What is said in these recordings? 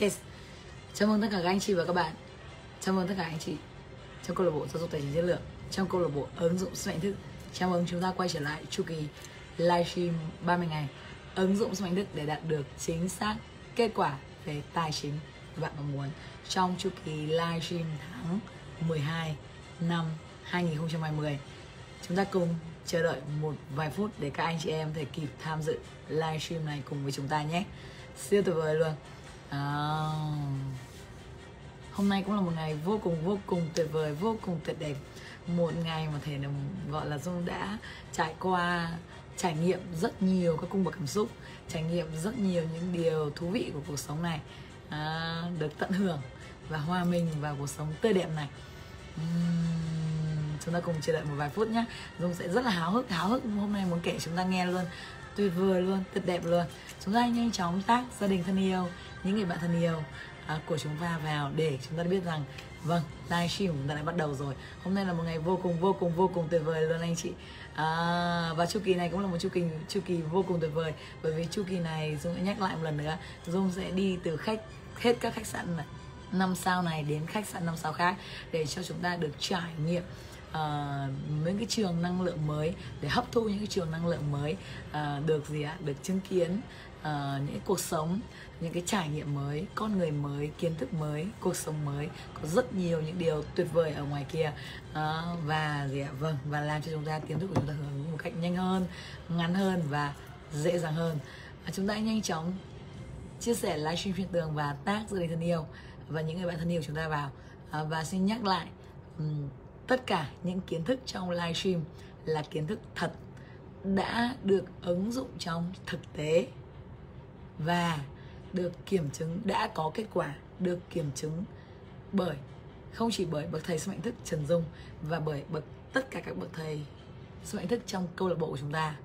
yes. Chào mừng tất cả các anh chị và các bạn. Chào mừng tất cả anh chị trong câu lạc bộ giáo dục tài chính chất lượng, trong câu lạc bộ ứng dụng sức mạnh thức. Chào mừng chúng ta quay trở lại chu kỳ livestream 30 ngày. Ứng dụng sức mạnh thức để đạt được chính xác kết quả về tài chính các bạn mong muốn trong chu kỳ livestream tháng 12 năm 2020 chúng ta cùng chờ đợi một vài phút để các anh chị em thể kịp tham dự livestream này cùng với chúng ta nhé. Siêu tuyệt vời luôn à, hôm nay cũng là một ngày vô cùng vô cùng tuyệt vời vô cùng tuyệt đẹp. Một ngày mà thể là gọi là dung đã trải qua trải nghiệm rất nhiều các cung bậc cảm xúc trải nghiệm rất nhiều những điều thú vị của cuộc sống này à, được tận hưởng và hòa mình vào cuộc sống tươi đẹp này. Uhm, chúng ta cùng chờ đợi một vài phút nhé dung sẽ rất là háo hức háo hức. Hôm nay muốn kể chúng ta nghe luôn. Tuyệt vời luôn tuyệt đẹp luôn. Chúng ta nhanh chóng tác gia đình thân yêu những người bạn thân yêu à, của chúng ta vào để chúng ta biết rằng vâng live stream chúng ta đã bắt đầu rồi. Hôm nay là một ngày vô cùng vô cùng vô cùng tuyệt vời luôn anh chị. À, và chu kỳ này cũng là một chu kỳ chu kỳ vô cùng tuyệt vời bởi vì chu kỳ này dung sẽ nhắc lại một lần nữa. Dung sẽ đi từ khách hết các khách sạn này năm sao này đến khách sạn năm sao khác để cho chúng ta được trải nghiệm uh, những cái trường năng lượng mới để hấp thu những cái trường năng lượng mới uh, được gì ạ? Được chứng kiến uh, những cuộc sống những cái trải nghiệm mới con người mới kiến thức mới cuộc sống mới. Có rất nhiều những điều tuyệt vời ở ngoài kia. À, và gì ạ? Vâng và làm cho chúng ta kiến thức của chúng ta hướng một cách nhanh hơn ngắn hơn và dễ dàng hơn. À, chúng ta nhanh chóng chia sẻ livestream trên tường và tag gia đình thân yêu và những người bạn thân yêu chúng ta vào. À, và xin nhắc lại um, tất cả những kiến thức trong livestream là kiến thức thật đã được ứng dụng trong thực tế. Và được kiểm chứng đã có kết quả được kiểm chứng bởi không chỉ bởi bậc thầy sức mạnh thức Trần Dung và bởi bậc tất cả các bậc thầy sức mạnh thức trong câu lạc bộ của chúng ta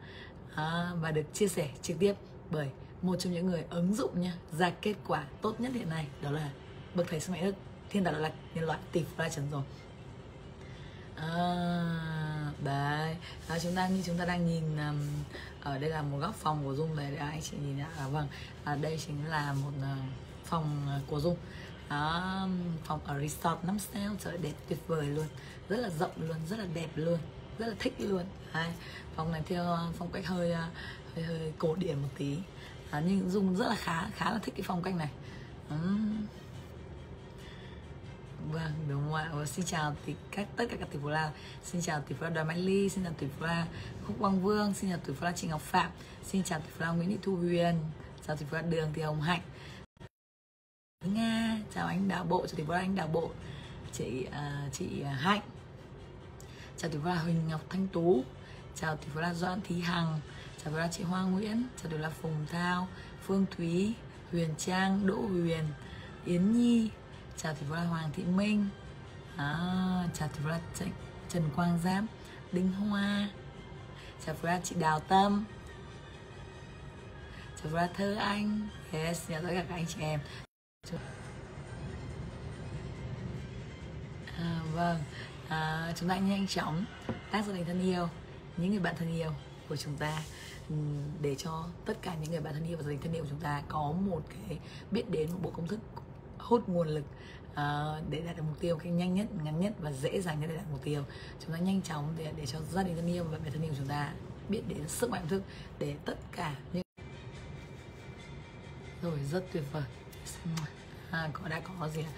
à, và được chia sẻ trực tiếp bởi một trong những người ứng dụng nha ra kết quả tốt nhất hiện nay đó là bậc thầy sức mạnh thức thiên đạo Lạc nhân loại tỷ phú la trần rồi à, đấy. À, chúng ta như chúng ta đang nhìn um, ở đây là một góc phòng của dung này để anh chị nhìn ạ. À, vâng. À, đây chính là một uh, phòng ờ, của dung. À, phòng ở resort 5 sao trời đẹp tuyệt vời luôn. Rất là rộng luôn rất là đẹp luôn rất là thích luôn. Đấy, phòng này theo ờ, phong cách hơi hơi, hơi cổ điển một tí. À, nhưng dung rất là khá khá là thích cái phong cách này. Uhm. Vâng, đúng không ạ? Và xin chào thì các tất cả các tỷ phú la Xin chào tỷ phú la Đoàn Mai Ly, xin chào tỷ phú la Khúc Quang Vương, xin chào tỷ phú la Trịnh Ngọc Phạm Xin chào tỷ phú la Nguyễn Thị Thu Huyền Chào tỷ phú la Đường thì Hồng Hạnh Nga, chào anh Đào Bộ, chào tỷ phú la anh Đào Bộ Chị uh, chị Hạnh Chào tỷ phú la Huỳnh Ngọc Thanh Tú Chào tỷ phú la Doãn Thí Hằng Chào tỷ phú la chị Hoa Nguyễn Chào tỷ phú la Phùng Thao, Phương Thúy, Huyền Trang, Đỗ Huyền Yến Nhi chào thì vừa là Hoàng Thị Minh. À, chào thì vừa là Trần, Trần Quang Giám Đinh Hoa. Chào vừa là chị Đào Tâm. Chào vừa là Thơ Anh. Yes chào tất cả các anh chị em. À, vâng. À, chúng ta nhanh chóng tác gia đình thân yêu những người bạn thân yêu của chúng ta để cho tất cả những người bạn thân yêu và gia đình thân yêu của chúng ta có một cái biết đến một bộ công thức hút nguồn lực uh, để đạt được mục tiêu cách nhanh nhất ngắn nhất và dễ dàng nhất để đạt mục tiêu. Chúng ta nhanh chóng để để cho gia đình thân yêu và bạn thân yêu của chúng ta biết đến sức mạnh thức để tất cả những rồi rất tuyệt vời. À, có đã có gì à?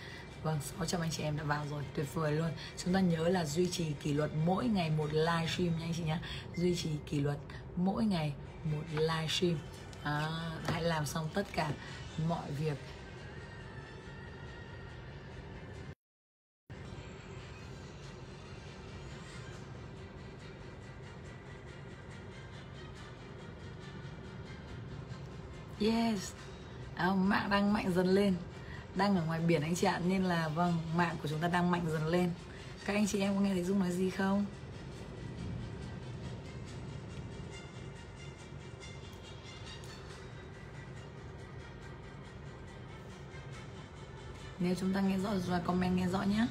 Vâng, 600 anh chị em đã vào rồi, tuyệt vời luôn. Chúng ta nhớ là duy trì kỷ luật mỗi ngày một livestream nha anh chị nhé Duy trì kỷ luật mỗi ngày một livestream. À, Hãy làm xong tất cả mọi việc Yes. À, Mạng đang mạnh dần lên. Đang ở ngoài biển anh chị ạ Nên là vâng mạng của chúng ta đang mạnh dần lên. Các anh chị em có nghe thấy Dung nói gì không? Nếu chúng ta nghe rõ rồi comment nghe rõ nhé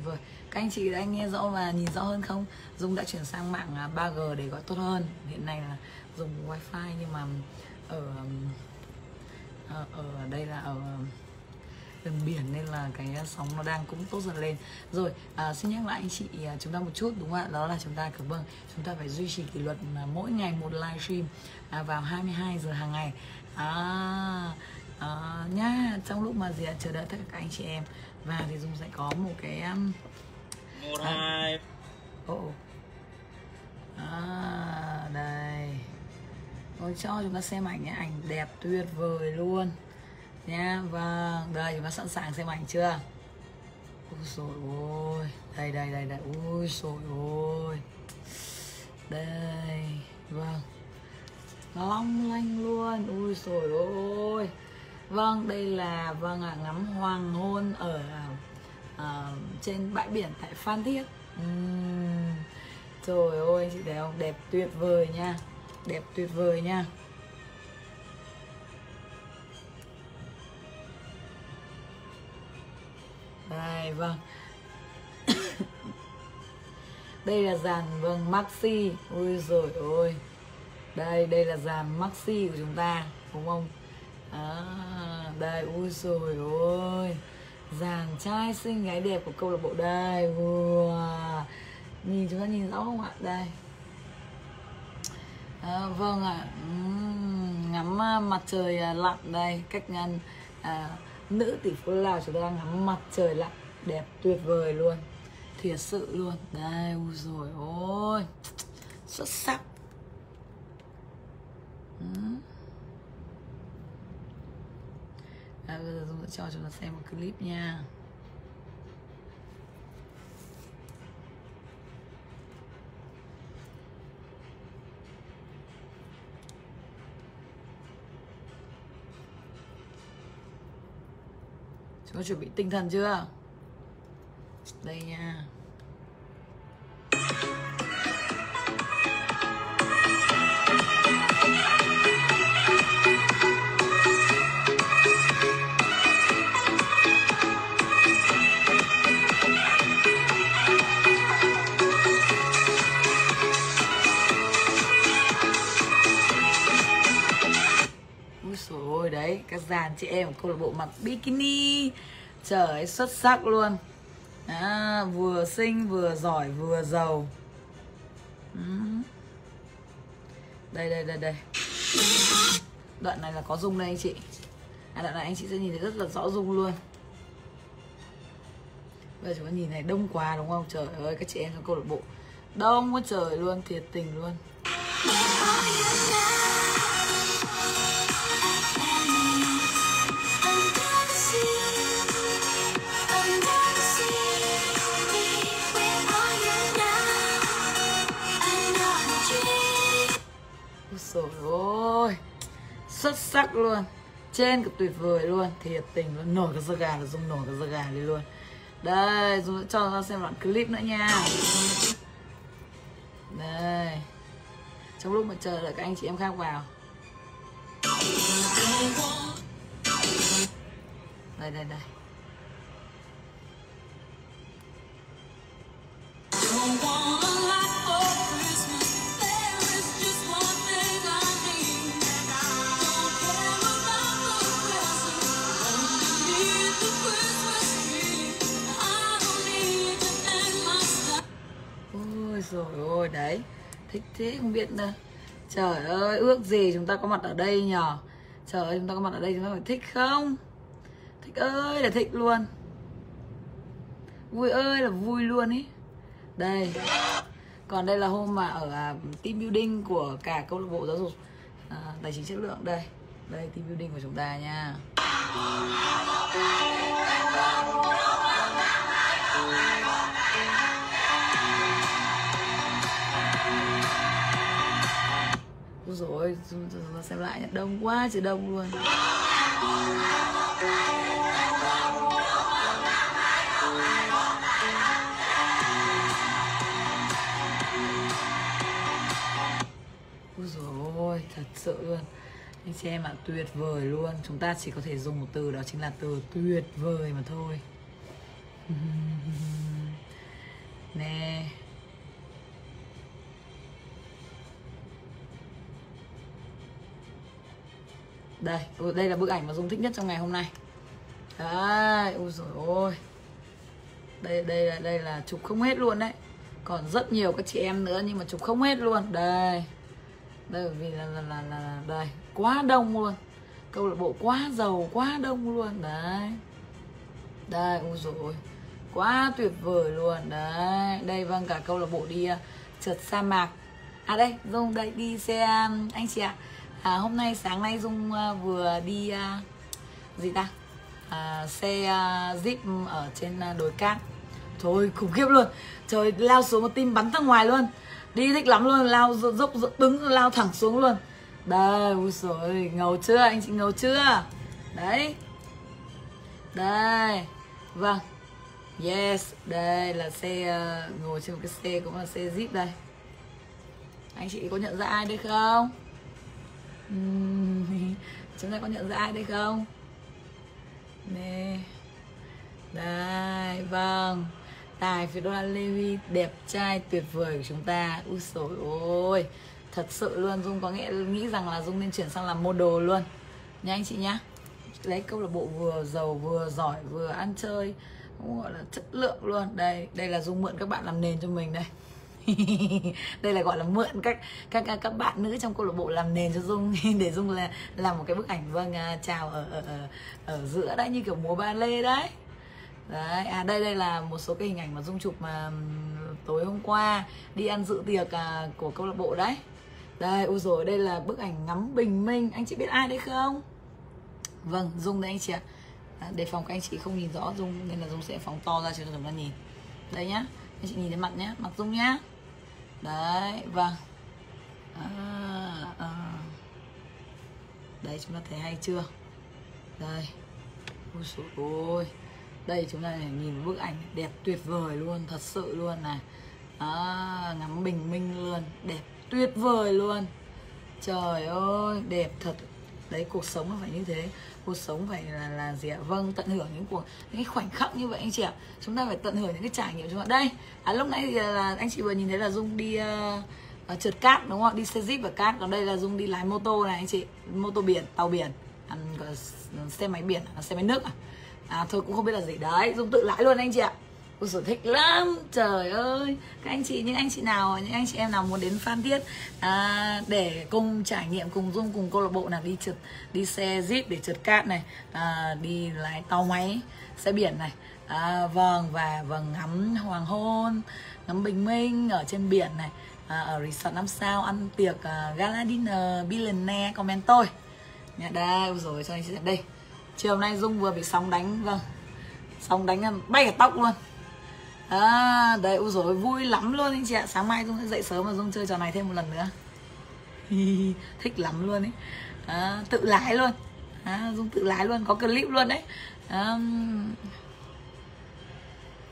tuyệt vời. Các anh chị đã nghe rõ và nhìn rõ hơn không? Dung đã chuyển sang mạng à, 3G để gọi tốt hơn. Hiện nay là dùng wifi nhưng mà ở ở, ở đây là ở gần biển nên là cái sóng nó đang cũng tốt dần lên. Rồi à, xin nhắc lại anh chị à, chúng ta một chút đúng không ạ? Đó là chúng ta cứ vâng chúng ta phải duy trì kỷ luật à, mỗi ngày một livestream à, vào 22 giờ hàng ngày. À, à, nhá trong lúc mà gì ạ chờ đợi tất cả các anh chị em. Và thì dung sẽ có một cái um, một hai. Oh. à, đây. Tôi cho chúng ta xem ảnh nhé ảnh đẹp tuyệt vời luôn. Nha vâng đây chúng ta sẵn sàng xem ảnh chưa? Ôi rồi ôi đây đây đây đây. Ôi rồi ôi. Đây vâng. Long lanh luôn. Ui rồi ôi vâng đây là vâng à, ngắm hoàng hôn ở uh, trên bãi biển tại phan thiết. Uhm. trời ơi chị thấy không? Đẹp tuyệt vời nha. Đẹp tuyệt vời nha. Đây vâng. Đây là dàn vâng maxi. Ui rồi ôi đây đây là dàn maxi của chúng ta đúng không? À, đây ui rồi ôi. Dàn trai xinh gái đẹp của câu lạc bộ đây. Wow. nhìn chúng ta nhìn rõ không ạ? Đây. À, vâng ạ. Uhm, ngắm à, mặt trời à, lặn đây cách ngăn à, nữ tỷ phú lào chúng ta đang ngắm mặt trời lặn đẹp tuyệt vời luôn. Thiệt sự luôn. Đây ui rồi ôi. Xuất sắc. Đây bây giờ Dung sẽ cho chúng ta xem một clip nha Chúng ta chuẩn bị tinh thần chưa? Đây nha đấy. Các dàn chị em của câu lạc bộ mặc bikini. Trời ơi xuất sắc luôn. À, vừa xinh vừa giỏi vừa giàu. Ừ. đây đây đây đây. Đoạn này là có dung đây anh chị. À, đoạn này anh chị sẽ nhìn thấy rất là rõ dung luôn. Bây giờ chúng ta nhìn này đông quá đúng không? Trời ơi các chị em trong câu lạc bộ đông quá trời luôn thiệt tình luôn. Rồi, ôi, xuất sắc luôn. Trên cực tuyệt vời luôn, thiệt tình luôn. Nổi cái da gà là dùng nổi cái da gà đi luôn. Đây dùng cho ra xem đoạn clip nữa nha. Đây. Trong lúc mà chờ đợi các anh chị em khác vào. Đây đây đây. Rồi ôi đấy. Thích thế không biết nữa. Trời ơi ước gì chúng ta có mặt ở đây nhở trời ơi chúng ta có mặt ở đây chúng ta phải thích không? Thích ơi là thích luôn. Vui ơi là vui luôn ý. Đây. Còn đây là hôm mà ở à, team building của cả câu lạc bộ giáo dục à, tài chính chất lượng. Đây đây team building của chúng ta nha. Úi dồi ôi, xem lại đông quá trời đông luôn. Úi dồi ôi, thật sự luôn. Anh chị em ạ, tuyệt vời luôn. Chúng ta chỉ có thể dùng một từ đó chính là từ tuyệt vời mà thôi. Nè. Đây ừ, đây là bức ảnh mà dung thích nhất trong ngày hôm nay. Đấy ôi rồi ôi. Đây đây là đây là chụp không hết luôn đấy. Còn rất nhiều các chị em nữa nhưng mà chụp không hết luôn. Đây. Đây vì là là, là, là đây quá đông luôn. Câu lạc bộ quá giàu quá đông luôn. Đấy. Đây ôi rồi quá tuyệt vời luôn. Đấy đây vâng cả câu lạc bộ đi à, trượt sa mạc. À đây dung đây đi xe anh chị ạ. à, À, hôm nay sáng nay dung uh, vừa đi uh, gì ta? À, xe ờ, uh, zip ở trên uh, đồi cát. Thôi khủng khiếp luôn. Trời lao xuống một tim bắn ra ngoài luôn. Đi thích lắm luôn lao dốc dốc đứng lao thẳng xuống luôn. Đây ui rồi ngầu chưa? Anh chị ngầu chưa? Đấy. Đây. Vâng. Yes đây là xe uh, ngồi trên một cái xe cũng là xe zip đây. Anh chị có nhận ra ai đây không? Chúng ta có nhận ra ai đây không? Nè. Đây vâng. Tài phía đô la Levi đẹp trai, tuyệt vời của chúng ta. Ui sồi ôi. Thật sự luôn, dung có nghĩa nghĩ rằng là dung nên chuyển sang làm model luôn. Nha anh chị nhá. Lấy câu lạc bộ vừa giàu, vừa giỏi, vừa ăn chơi. Cũng gọi là chất lượng luôn. Đây đây là dung mượn các bạn làm nền cho mình đây. đây là gọi là mượn các các các, các bạn nữ trong câu lạc bộ làm nền cho dung. Để dung là làm một cái bức ảnh vâng à, chào ở, ở ở ở giữa đấy như kiểu múa ba lê đấy. Đấy à đây đây là một số cái hình ảnh mà dung chụp mà tối hôm qua. Đi ăn dự tiệc à, của câu lạc bộ đấy. Đây u rồi đây là bức ảnh ngắm bình minh. Anh chị biết ai đấy không? Vâng dung đây anh chị ạ. À, để phòng các anh chị không nhìn rõ dung nên là dung sẽ phóng to ra cho chúng ta nhìn. Đây nhá anh chị nhìn thấy mặt nhé mặt dung nhá. Đấy vâng. À, à. đấy chúng ta thấy hay chưa? Đây. Ôi dồi ôi. Đây chúng ta nhìn bức ảnh đẹp tuyệt vời luôn thật sự luôn này. À, ngắm bình minh luôn đẹp tuyệt vời luôn. Trời ơi đẹp thật. Đấy cuộc sống là phải như thế cuộc sống phải là là gì ạ? Vâng tận hưởng những cuộc những cái khoảnh khắc như vậy anh chị ạ. Chúng ta phải tận hưởng những cái trải nghiệm chúng ta. Đây à, lúc nãy thì à, là anh chị vừa nhìn thấy là dung đi uh, trượt cát đúng không đi xe jeep và cát. Còn đây là dung đi lái mô tô này anh chị. Mô tô biển tàu biển. À, xe máy biển à, xe máy nước à. À thôi cũng không biết là gì. Đấy dung tự lái luôn anh chị ạ. Ôi sở thích lắm. Trời ơi. Các anh chị, những anh chị nào Những anh chị em nào muốn đến Phan Thiết à, Để cùng trải nghiệm Cùng Dung cùng câu lạc bộ nào đi trượt Đi xe jeep để trượt cát này à, Đi lái tàu máy Xe biển này. À, Vâng và vâng ngắm hoàng hôn Ngắm bình minh ở trên biển này à, Ở resort năm sao Ăn tiệc uh, gala dinner Billionaire Comment tôi. Nhà đây rồi cho anh chị xem đây. Chiều nay Dung vừa bị sóng đánh Vâng. Sóng đánh bay cả tóc luôn à, đấy ôi rồi vui lắm luôn anh chị ạ. Sáng mai dung sẽ dậy sớm và dung chơi trò này thêm một lần nữa. Thích lắm luôn ấy. À, tự lái luôn. À, dung tự lái luôn có clip luôn đấy. À,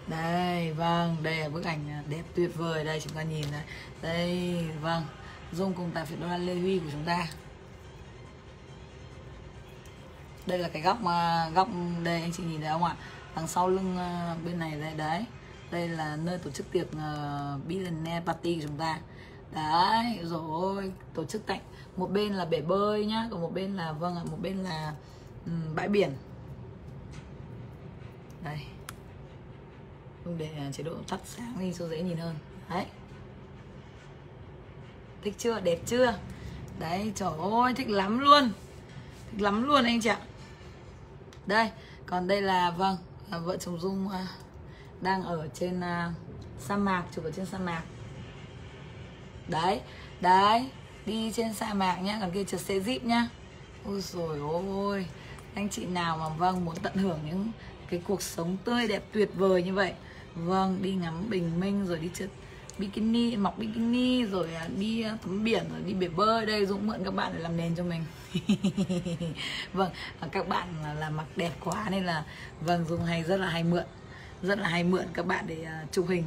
đây vâng đây là bức ảnh đẹp tuyệt vời. Đây chúng ta nhìn này. Đây vâng. Dung cùng tài phiệt đô la lê huy của chúng ta. Đây là cái góc mà góc đây anh chị nhìn thấy không ạ? Đằng sau lưng ờ, bên này đây đấy đây là nơi tổ chức tiệc uh, billionaire party của chúng ta. Đấy rồi tổ chức tạnh một bên là bể bơi nhá còn một bên là vâng ạ một bên là um, bãi biển. Đây. Không để ờ, chế độ tắt sáng đi cho dễ nhìn hơn. Đấy. Thích chưa? Đẹp chưa? Đấy trời ơi thích lắm luôn. Thích lắm luôn anh chị ạ. Đây còn đây là vâng là vợ chồng dung uh, đang ở trên uh, sa mạc chụp ở trên sa mạc. Đấy đấy đi trên sa mạc nhá còn kia trượt xe jeep nhá. Ôi rồi ôi anh chị nào mà vâng muốn tận hưởng những cái cuộc sống tươi đẹp tuyệt vời như vậy. Vâng đi ngắm bình minh rồi đi trượt bikini mặc bikini rồi à, đi à, tắm biển rồi đi bể bơi. Đây dũng mượn các bạn để làm nền cho mình. Vâng các bạn là mặc đẹp quá nên là vâng dùng hay rất là hay mượn rất là hay mượn các bạn để uh, chụp hình.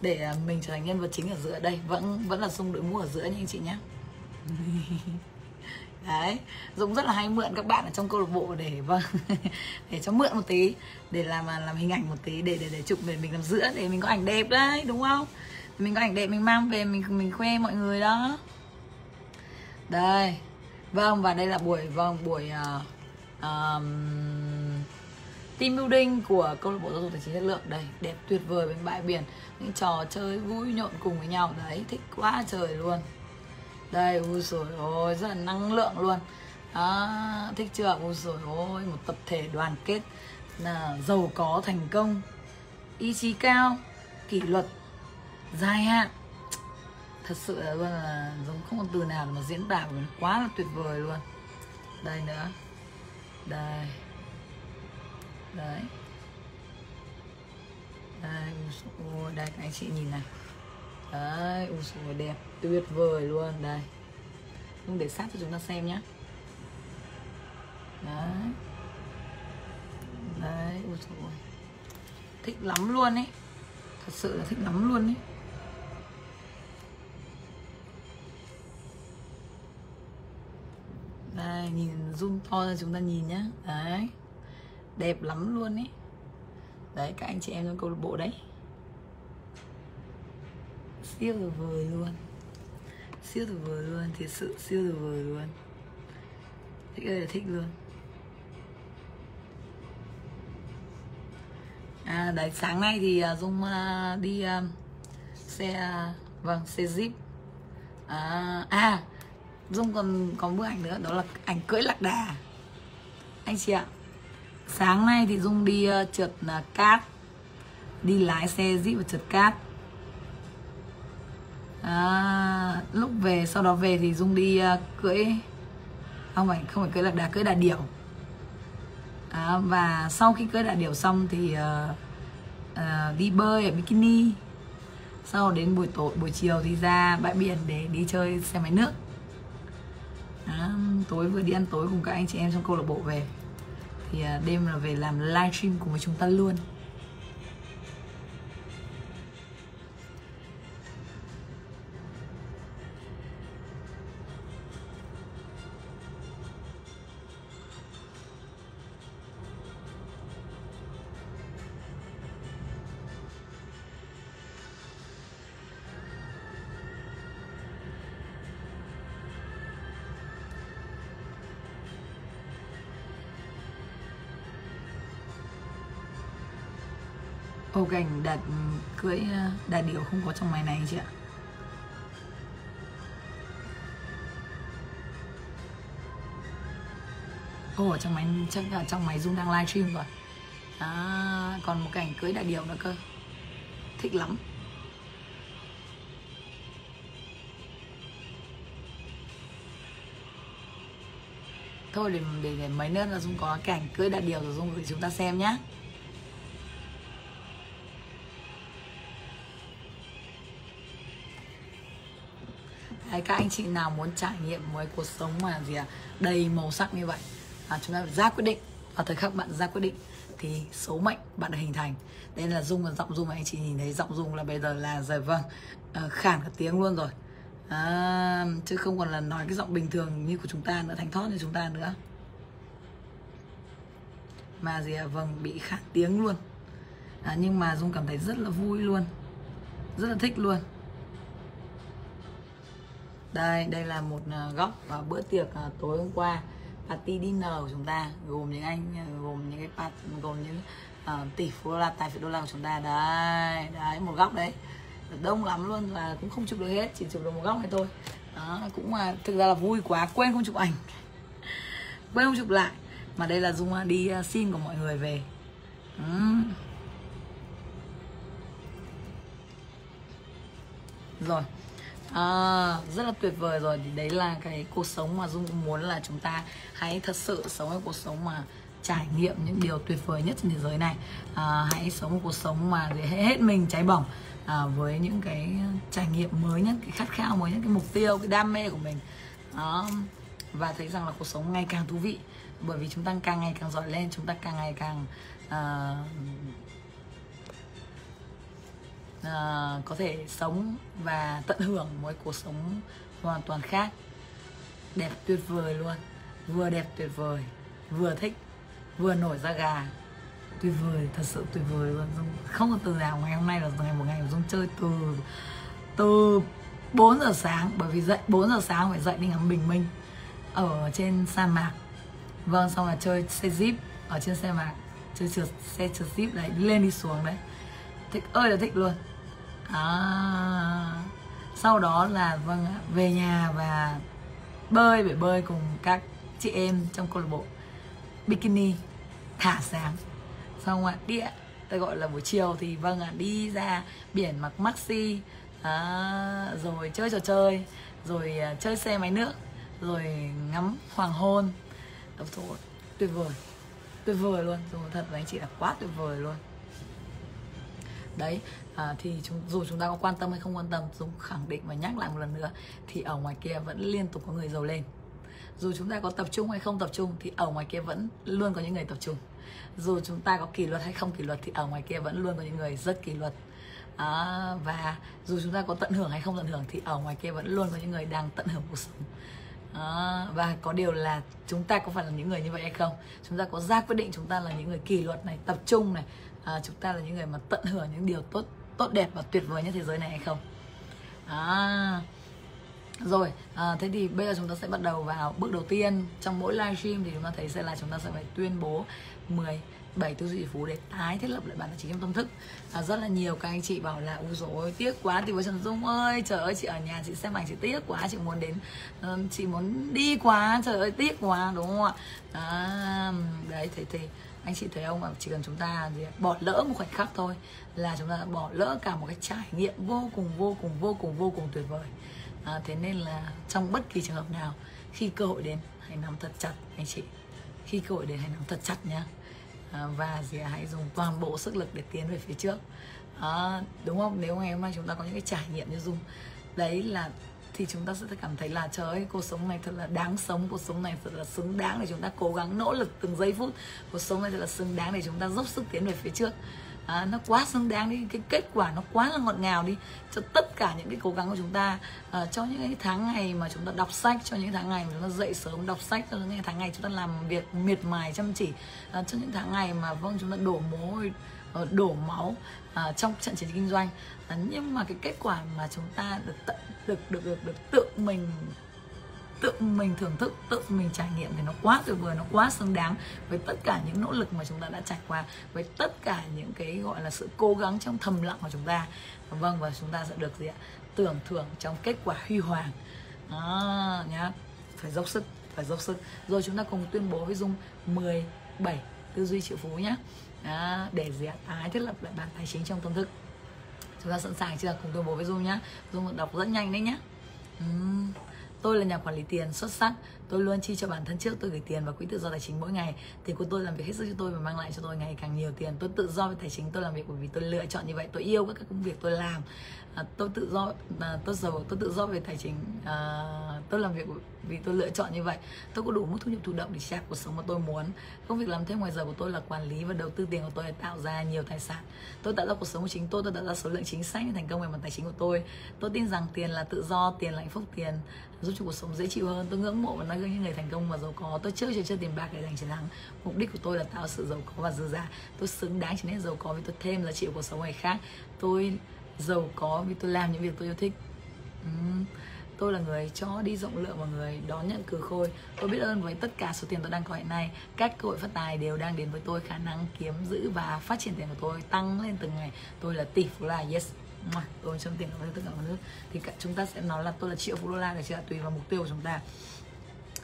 Để uh, mình trở thành nhân vật chính ở giữa. Đây vẫn vẫn là xung đội mũ ở giữa nha anh chị nhé đấy dũng rất là hay mượn các bạn ở trong câu lạc bộ để vâng để cho mượn một tí để làm làm hình ảnh một tí để để để chụp để mình làm giữa để mình có ảnh đẹp đấy đúng không? Mình có ảnh đẹp mình mang về mình mình khoe mọi người đó. Đây vâng và đây là buổi vâng buổi uh, um, team building của câu lạc bộ giáo dục tài chính chất lượng. Đây, đẹp tuyệt vời bên bãi biển. Những trò chơi vui nhộn cùng với nhau. Đấy, thích quá trời luôn. Đây, ui rồi ôi, rất là năng lượng luôn. À thích chưa? Ui rồi ôi, một tập thể đoàn kết, là giàu có thành công. Ý chí cao, kỷ luật dài hạn. Thật sự là luôn là giống không có từ nào mà diễn tả của quá là tuyệt vời luôn. Đây nữa. Đây đấy. Đây ui đây, các anh chị nhìn này. Đấy ui dồi đẹp, tuyệt vời luôn. Đây. Không để sát cho chúng ta xem nhé đấy. Đấy ui dồi thích lắm luôn ấy. Thật sự là thích lắm luôn ấy. Đây, nhìn zoom to ra chúng ta nhìn nhá. Đấy đẹp lắm luôn ấy đấy các anh chị em trong câu lạc bộ đấy. Siêu tuyệt vời luôn. Siêu tuyệt vời luôn thật sự siêu tuyệt vời luôn. Thích ơi là thích luôn. À đấy sáng nay thì à, dung uh, đi uh, xe uh, vâng xe jeep. À, à dung còn có bức ảnh nữa đó là ảnh cưỡi lạc đà. Anh chị ạ sáng nay thì dung đi uh, trượt uh, cát. Đi lái xe jeep và trượt cát. À, lúc về sau đó về thì dung đi uh, cưỡi không phải không phải cưỡi lạc đà cưỡi đà điểu. À, và sau khi cưỡi đà điểu xong thì uh, uh, đi bơi ở bikini. Sau đến buổi tối buổi chiều thì ra bãi biển để đi chơi xe máy nước. À, tối vừa đi ăn tối cùng các anh chị em trong câu lạc bộ về thì à, đêm là về làm livestream cùng với chúng ta luôn. Đâu cảnh đặt ừ, cưỡi ờ, đà điểu không có trong máy này chị ạ. Ồ, ở trong máy chắc là trong máy Dung đang livestream rồi. À, Còn một cảnh cưới đại điệu nữa cơ. Thích lắm. Thôi để, để, để mấy nữa là Dung có cảnh cưới đại điệu rồi Dung gửi chúng ta xem nhé Đấy, các anh chị nào muốn trải nghiệm một cuộc sống mà gì à đầy màu sắc như vậy à, chúng ta phải ra quyết định. Và thời khắc bạn ra quyết định thì số mệnh bạn được hình thành. Đây là dung và giọng dung anh chị nhìn thấy giọng dung là bây giờ là rồi vâng à, khản cả tiếng luôn rồi. À, chứ không còn là nói cái giọng bình thường như của chúng ta nữa thành thót như chúng ta nữa. Mà gì à vâng bị khản tiếng luôn. À, nhưng mà dung cảm thấy rất là vui luôn rất là thích luôn đây đây là một à, góc và bữa tiệc à, tối hôm qua. Party dinner của chúng ta gồm những anh à, gồm những cái part, gồm những uh, tỷ phú đô la tài phiệt đô la của chúng ta. Đây đấy một góc đấy. Đông lắm luôn và cũng không chụp được hết chỉ chụp được một góc này thôi. Đó cũng là thực ra là vui quá quên không chụp ảnh. Quên không chụp lại. Mà đây là dung đi xin của mọi người về. Uhm. rồi à, rất là tuyệt vời rồi. Thì đấy là cái cuộc sống mà dung muốn là chúng ta hãy thật sự sống cái cuộc sống mà trải nghiệm những điều tuyệt vời nhất trên thế giới này. À, hãy sống một cuộc sống mà để hết mình cháy bỏng à, với những cái trải nghiệm mới nhất cái khát khao mới nhất cái mục tiêu cái đam mê của mình. Đó. Và thấy rằng là cuộc sống ngày càng thú vị bởi vì chúng ta càng ngày càng giỏi lên chúng ta càng ngày càng uh, uh, có thể sống và tận hưởng một cuộc sống hoàn toàn khác. Đẹp tuyệt vời luôn. Vừa đẹp tuyệt vời vừa thích vừa nổi da gà. Tuyệt vời thật sự tuyệt vời luôn. Dung không có từ nào ngày hôm nay là ngày một ngày của dung chơi từ từ 4 giờ sáng bởi vì dậy 4 giờ sáng phải dậy đi ngắm bình minh ở trên sa mạc. Vâng xong là chơi xe jeep ở trên xe mạc chơi trượt xe trượt jeep đấy đi lên đi xuống đấy. Thích ơi là thích luôn à, sau đó là vâng về nhà và bơi bể bơi cùng các chị em trong câu lạc bộ. Bikini thả sáng. Xong ạ đi ạ. Tôi gọi là buổi chiều thì vâng ạ đi ra biển mặc maxi. À, rồi chơi trò chơi rồi à, chơi xe máy nước rồi ngắm hoàng hôn. Đúng rồi, tuyệt vời. Tuyệt vời luôn. Rồi thật với anh chị là quá tuyệt vời luôn. Đấy à, thì chúng, dù chúng ta có quan tâm hay không quan tâm chúng khẳng định và nhắc lại một lần nữa thì ở ngoài kia vẫn liên tục có người giàu lên. Dù chúng ta có tập trung hay không tập trung thì ở ngoài kia vẫn luôn có những người tập trung. Dù chúng ta có kỷ luật hay không kỷ luật thì ở ngoài kia vẫn luôn có những người rất kỷ luật. À, và dù chúng ta có tận hưởng hay không tận hưởng thì ở ngoài kia vẫn luôn có những người đang tận hưởng cuộc sống. À, và có điều là chúng ta có phải là những người như vậy hay không? Chúng ta có ra quyết định chúng ta là những người kỷ luật này tập trung này. À, chúng ta là những người mà tận hưởng những điều tốt tốt đẹp và tuyệt vời nhất thế giới này hay không? À, rồi à, thế thì bây giờ chúng ta sẽ bắt đầu vào bước đầu tiên. Trong mỗi livestream thì chúng ta thấy sẽ là chúng ta sẽ phải tuyên bố 10 bảy tư duy tỷ phú để tái thiết lập lại bản tài chính trong tâm thức. À, rất là nhiều các anh chị bảo là u dối tiếc quá thì với Trần Dung ơi trời ơi chị ở nhà chị xem ảnh chị tiếc quá chị muốn đến ờ, chị muốn đi quá trời ơi tiếc quá. Đúng không ạ? À, đấy thế thì anh chị thấy không? Ạ chỉ cần chúng ta gì, bỏ lỡ một khoảnh khắc thôi là chúng ta đã bỏ lỡ cả một cái trải nghiệm vô cùng vô cùng vô cùng vô cùng tuyệt vời. À, thế nên là trong bất kỳ trường hợp nào khi cơ hội đến hãy nắm thật chặt anh chị. Khi cơ hội đến hãy nắm thật chặt nhá. À, và gì hãy dùng toàn bộ sức lực để tiến về phía trước. À, đúng không? Nếu ngày hôm nay chúng ta có những cái trải nghiệm như dung đấy là thì chúng ta sẽ cảm thấy là trời ơi cuộc sống này thật là đáng sống cuộc sống này thật là xứng đáng để chúng ta cố gắng nỗ lực từng giây phút. Cuộc sống này thật là xứng đáng để chúng ta dốc sức tiến về phía trước. À, nó quá xứng đáng đi cái kết quả nó quá là ngọt ngào đi. Cho tất cả những cái cố gắng của chúng ta à, cho những cái tháng ngày mà chúng ta đọc sách cho những tháng ngày mà chúng ta dậy sớm đọc sách cho những tháng ngày chúng ta làm việc miệt mài chăm chỉ à, cho những tháng ngày mà vâng chúng ta đổ mồ hôi Ờ, đổ máu à, trong trận chiến kinh doanh. À, nhưng mà cái kết quả mà chúng ta được tận được được được được tự mình tự mình thưởng thức tự mình trải nghiệm thì nó quá tuyệt vời nó quá xứng đáng với tất cả những nỗ lực mà chúng ta đã trải qua với tất cả những cái gọi là sự cố gắng trong thầm lặng của chúng ta. Vâng và chúng ta sẽ được gì ạ? Tưởng thưởng trong kết quả huy hoàng. À, nhá. Phải dốc sức phải dốc sức. Rồi chúng ta cùng tuyên bố với dung 17 tư duy triệu phú nhé đó, để gì ạ? Tái thiết lập lại bản tài chính trong tâm thức. Chúng ta sẵn sàng chưa? Cùng tôi bố với dung nhá. Dung đọc rất nhanh đấy nhá. Uhm. Tôi là nhà quản lý tiền xuất sắc. Tôi luôn chi cho bản thân trước tôi gửi tiền vào quỹ tự do tài chính mỗi ngày. Tiền của tôi làm việc hết sức cho tôi và mang lại cho tôi ngày càng nhiều tiền. Tôi tự do về tài chính tôi làm việc bởi vì tôi lựa chọn như vậy. Tôi yêu các công việc tôi làm à, Tôi tự do à, tôi giàu tôi tự do về tài chính. À, Tôi làm việc vì tôi lựa chọn như vậy. Tôi có đủ mức thu nhập thụ động để trả cuộc sống mà tôi muốn. Công việc làm thêm ngoài giờ của tôi là quản lý và đầu tư tiền của tôi để tạo ra nhiều tài sản. Tôi tạo ra cuộc sống của chính tôi, tôi tạo ra số lượng chính sách thành công về mặt tài chính của tôi. Tôi tin rằng tiền là tự do, tiền là hạnh phúc, tiền giúp cho cuộc sống dễ chịu hơn. Tôi ngưỡng mộ và nói gương những người thành công và giàu có. Tôi chưa chơi chơi tiền bạc để giành chiến thắng. Mục đích của tôi là tạo sự giàu có và dư giả tôi xứng đáng trở nên giàu có vì tôi thêm giá trị của cuộc sống người khác. Tôi giàu có, vì tôi làm những việc tôi yêu thích. Uhm tôi là người cho đi rộng lượng và người đón nhận cử khôi. Tôi biết ơn với tất cả số tiền tôi đang có hiện nay. Các cơ hội phát tài đều đang đến với tôi. Khả năng kiếm giữ và phát triển tiền của tôi tăng lên từng ngày. Tôi là tỷ phú là yes. Tôi trong tiền của tất cả mọi thứ. Thì chúng ta sẽ nói là tôi là triệu phú đô la được chưa tùy vào mục tiêu của chúng ta.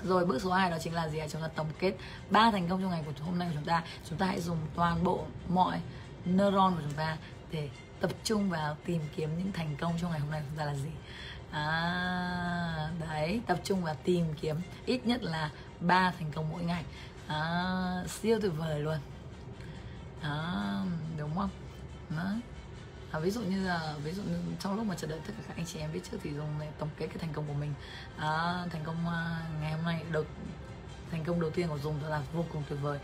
Rồi, bước số 2 đó chính là gì chúng ta tổng kết ba thành công trong ngày của hôm nay của chúng ta. Chúng ta hãy dùng toàn bộ mọi neuron của chúng ta để tập trung vào tìm kiếm những thành công trong ngày hôm nay của chúng ta là gì? À, đấy tập trung vào tìm kiếm ít nhất là ba thành công mỗi ngày. À, siêu tuyệt vời luôn. À, đúng không? Đó. À, ví dụ như là ví dụ như trong lúc mà chờ đợi tất cả các anh chị em biết trước thì dùng để tổng kết cái thành công của mình. À, thành công uh, ngày hôm nay được thành công đầu tiên của Dung thật là vô cùng tuyệt vời.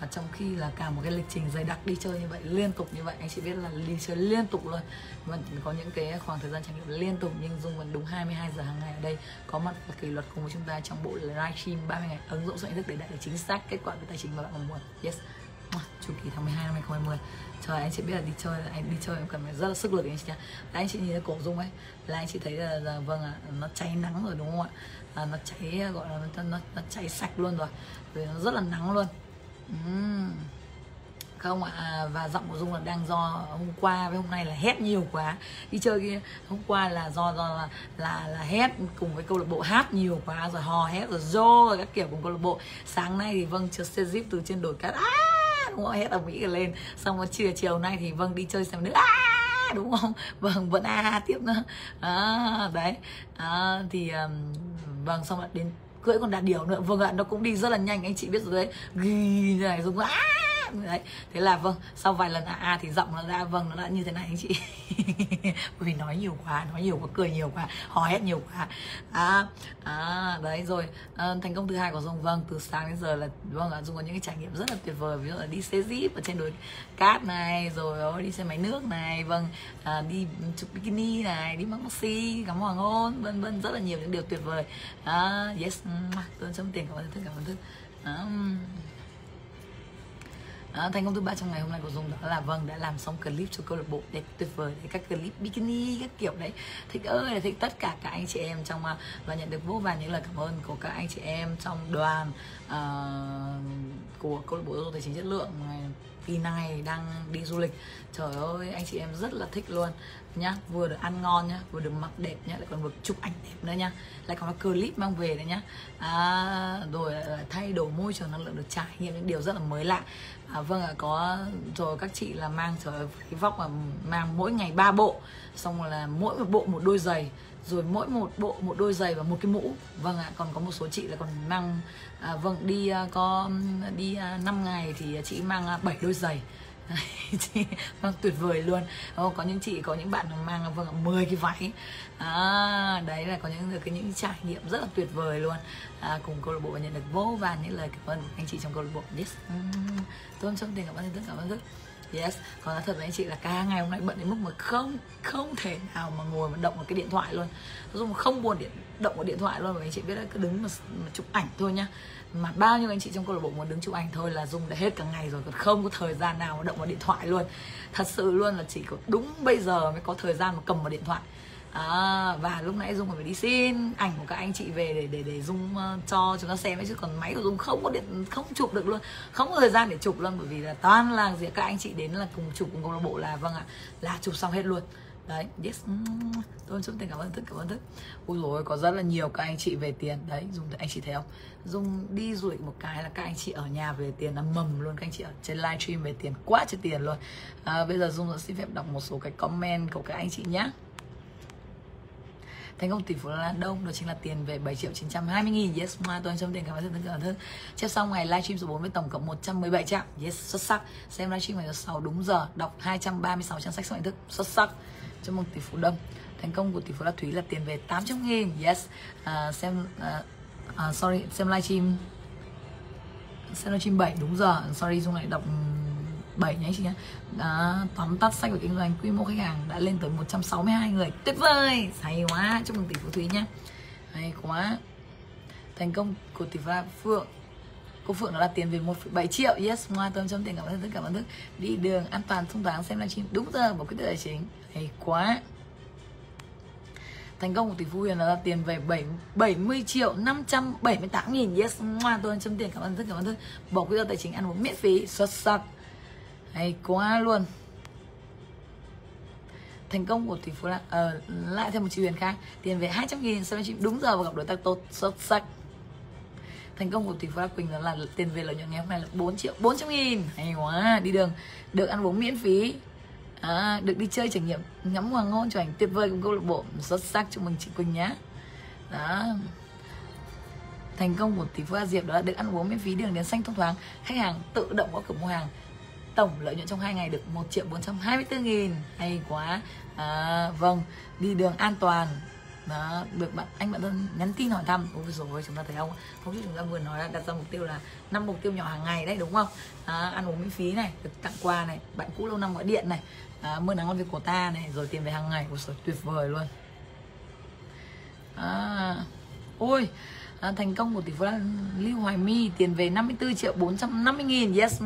Và trong khi là cả một cái lịch trình dày đặc đi chơi như vậy liên tục như vậy anh chị biết là đi chơi liên tục luôn. Vẫn có những cái khoảng thời gian trải nghiệm liên tục nhưng dung vẫn đúng 22 giờ hàng ngày ở đây. Có mặt và kỷ luật cùng với chúng ta trong bộ livestream 30 ngày ứng dụng số thức để đạt được chính xác kết quả về tài chính mà bạn mong muốn. Yes. Chu kỳ tháng 12 năm 2020 trời anh chị biết là đi chơi là anh đi chơi em cần phải rất là sức lực anh chị nhá. Anh chị nhìn thấy cổ dung ấy là anh chị thấy là, là vâng ạ à, nó cháy nắng rồi đúng không ạ? À, nó cháy gọi là nó, nó, nó cháy sạch luôn rồi. Vì nó rất là nắng luôn. Uhm. không ạ à, và giọng của dung là đang do hôm qua với hôm nay là hét nhiều quá. Đi chơi kia hôm qua là do do là là, là hét cùng với câu lạc bộ hát nhiều quá rồi hò hét rồi rô rồi các kiểu cùng câu lạc bộ. Sáng nay thì vâng chưa xe zip từ trên đồi cát. À, đúng không? Hết ở mỹ lên. Xong rồi chiều chiều nay thì vâng đi chơi xem nữa. À, đúng không? Vâng vẫn a à, tiếp nữa. À, đấy. À, thì um, vâng xong rồi đến cưỡi con đà điểu nữa. Vâng ạ nó cũng đi rất là nhanh anh chị biết rồi đấy. Ghi này đấy. Thế là vâng sau vài lần a à, thì giọng nó ra vâng nó đã như thế này anh chị. Bởi vì nói nhiều quá nói nhiều quá cười nhiều quá hò hét nhiều quá. À, à đấy rồi. À, thành công thứ hai của dung vâng từ sáng đến giờ là vâng ạ dung có những cái trải nghiệm rất là tuyệt vời. Ví dụ là đi xe jeep ở trên đồi cát này rồi đi xe máy nước này vâng à, đi chụp bikini này đi mắc maxi ngắm hoàng hôn vân vân rất là nhiều những điều tuyệt vời. À, yes tôi chấm tiền cảm ơn thức cảm ơn thức à, à, thành công thứ ba trong ngày hôm nay của dung đó là vâng đã làm xong clip cho câu lạc bộ đẹp tuyệt vời đấy các clip bikini các kiểu đấy. Thích ơi là thích tất cả các anh chị em trong à, và nhận được vô vàn những lời cảm ơn của các anh chị em trong đoàn uh, của câu lạc bộ du tài chính chất lượng kỳ này đang đi du lịch. Trời ơi anh chị em rất là thích luôn nhá. Vừa được ăn ngon nhá vừa được mặc đẹp nhá lại còn được chụp ảnh đẹp nữa nhá. Lại còn có clip mang về đấy nhá. À, rồi thay đổi môi trường năng lượng được trải nghiệm những điều rất là mới lạ à, vâng ạ có rồi các chị là mang trời cái vóc mà mang mỗi ngày ba bộ xong rồi là mỗi một bộ một đôi giày rồi mỗi một bộ một đôi giày và một cái mũ. Vâng ạ còn có một số chị là còn mang à, vâng đi à, có đi à, 5 ngày thì chị mang à, 7 đôi giày. chị vâng tuyệt vời luôn. Oh, có những chị có những bạn mang vâng 10 cái váy. À, đấy là có những được cái những trải nghiệm rất là tuyệt vời luôn. À, cùng câu lạc bộ và nhận được vô vàn những lời cảm ơn của anh chị trong câu lạc bộ. Yes. Tôi trong tình cảm ơn rất cảm ơn rất yes. Còn nói thật với anh chị là cả ngày hôm nay bận đến mức mà không không thể nào mà ngồi mà động vào cái điện thoại luôn. Dùng không buồn điện động vào điện thoại luôn mà anh chị biết là cứ đứng mà, mà chụp ảnh thôi nhá. Mà bao nhiêu anh chị trong câu lạc bộ muốn đứng chụp ảnh thôi là dùng đã hết cả ngày rồi còn không có thời gian nào mà động vào điện thoại luôn. Thật sự luôn là chỉ có đúng bây giờ mới có thời gian mà cầm vào điện thoại à, và lúc nãy dung còn phải đi xin ảnh của các anh chị về để để để dung uh, cho chúng ta xem ấy chứ còn máy của dung không có điện không chụp được luôn. Không có thời gian để chụp luôn bởi vì là toàn là gì các anh chị đến là cùng chụp cùng câu lạc bộ là vâng ạ là chụp xong hết luôn. Đấy yes. Tôi chúc tình cảm ơn thức cảm ơn thức. Ui rồi có rất là nhiều các anh chị về tiền. Đấy dùng anh chị thấy không? Dùng đi du lịch một cái là các anh chị ở nhà về tiền là mầm luôn các anh chị ở trên livestream về tiền quá trời tiền luôn. À, bây giờ dung xin phép đọc một số cái comment của các anh chị nhé thành công tỷ phú là đông đó chính là tiền về 7 triệu 920 nghìn. Yes ma tôi trong tiền cảm ơn tất cả thân chép xong ngày livestream số 4 với tổng cộng 117 triệu yes xuất sắc. Xem livestream ngày thứ sáu đúng giờ đọc 236 trang sách số thức. Xuất sắc. Chúc mừng tỷ phú đông. Thành công của tỷ phú la thúy là tiền về 800 nghìn. Yes. À, xem à, à, sorry xem livestream xem livestream 7 đúng giờ. Sorry dung lại đọc 7 nhé chị nhé đã tóm tắt sách của kinh doanh quy mô khách hàng đã lên tới 162 người. Tuyệt vời! Hay quá! Chúc mừng tỷ phú thúy nhé hay quá! Thành công của tỷ phú phượng. Cô phượng đã đặt tiền về 1,7 triệu. Yes ngoài tâm trong tiền cảm ơn thức cảm ơn thức đi đường an toàn thông thoáng xem livestream. Đúng giờ một quyết định tài chính. Hay quá! Thành công của tỷ phú Huyền là tiền về 7, 70 triệu 578 nghìn. Yes ngoài tôi chấm tiền cảm ơn thức cảm ơn thức bỏ quỹ tài chính ăn uống miễn phí. Xuất sắc! Hay quá luôn. Thành công của tỷ phú là uh, ờ, lại thêm một chị Huyền khác. Tiền về 200 nghìn sau đó chị đúng giờ và gặp đối tác tốt xuất sắc. Thành công của tỷ phú Quỳnh đó là tiền về lợi nhuận ngày hôm nay là 4 triệu 400 nghìn. Hay quá đi đường. Được ăn uống miễn phí. À, được đi chơi trải nghiệm ngắm hoàng hôn chụp ảnh tuyệt vời cùng câu lạc bộ. Xuất sắc chúc mừng chị Quỳnh nhá. Đó. Thành công của tỷ phú A Diệp đó là được ăn uống miễn phí đường đến xanh thông thoáng. Khách hàng tự động có cửa mua hàng tổng lợi nhuận trong hai ngày được 1 triệu 424 nghìn. Hay quá. À, vâng đi đường an toàn. Đó được bạn anh bạn thân nhắn tin hỏi thăm. Ôi rồi chúng ta thấy không? Hôm trước chúng ta vừa nói là đặt ra mục tiêu là năm mục tiêu nhỏ hàng ngày đấy đúng không? À, ăn uống miễn phí này được tặng quà này bạn cũ lâu năm gọi điện này. À, mưa nắng ngon việc của ta này rồi tiền về hàng ngày. Ôi rồi tuyệt vời luôn. À, ôi à, thành công của tỷ phú là Lưu Hoài My tiền về 54 triệu 450 nghìn. Yes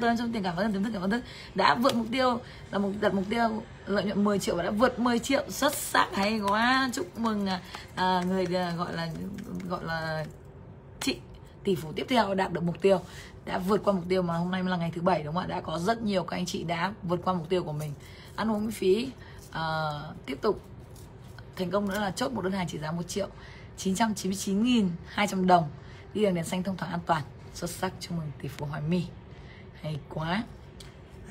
tôi trong tiền cảm ơn thưởng thức cảm ơn thức. Đã vượt mục tiêu là mục đặt mục tiêu lợi nhuận 10 triệu và đã vượt 10 triệu. Xuất sắc hay quá. Chúc mừng à, à, người à, gọi là gọi là chị tỷ phú tiếp theo đạt được mục tiêu. Đã vượt qua mục tiêu mà hôm nay là ngày thứ bảy đúng không ạ? Đã có rất nhiều các anh chị đã vượt qua mục tiêu của mình. Ăn uống miễn phí à, tiếp tục. Thành công nữa là chốt một đơn hàng trị giá 1 triệu. 999.200 đồng. Đi đường đèn xanh thông thoáng an toàn. Xuất sắc. Chúc mừng tỷ phú Hoài My. Hay quá.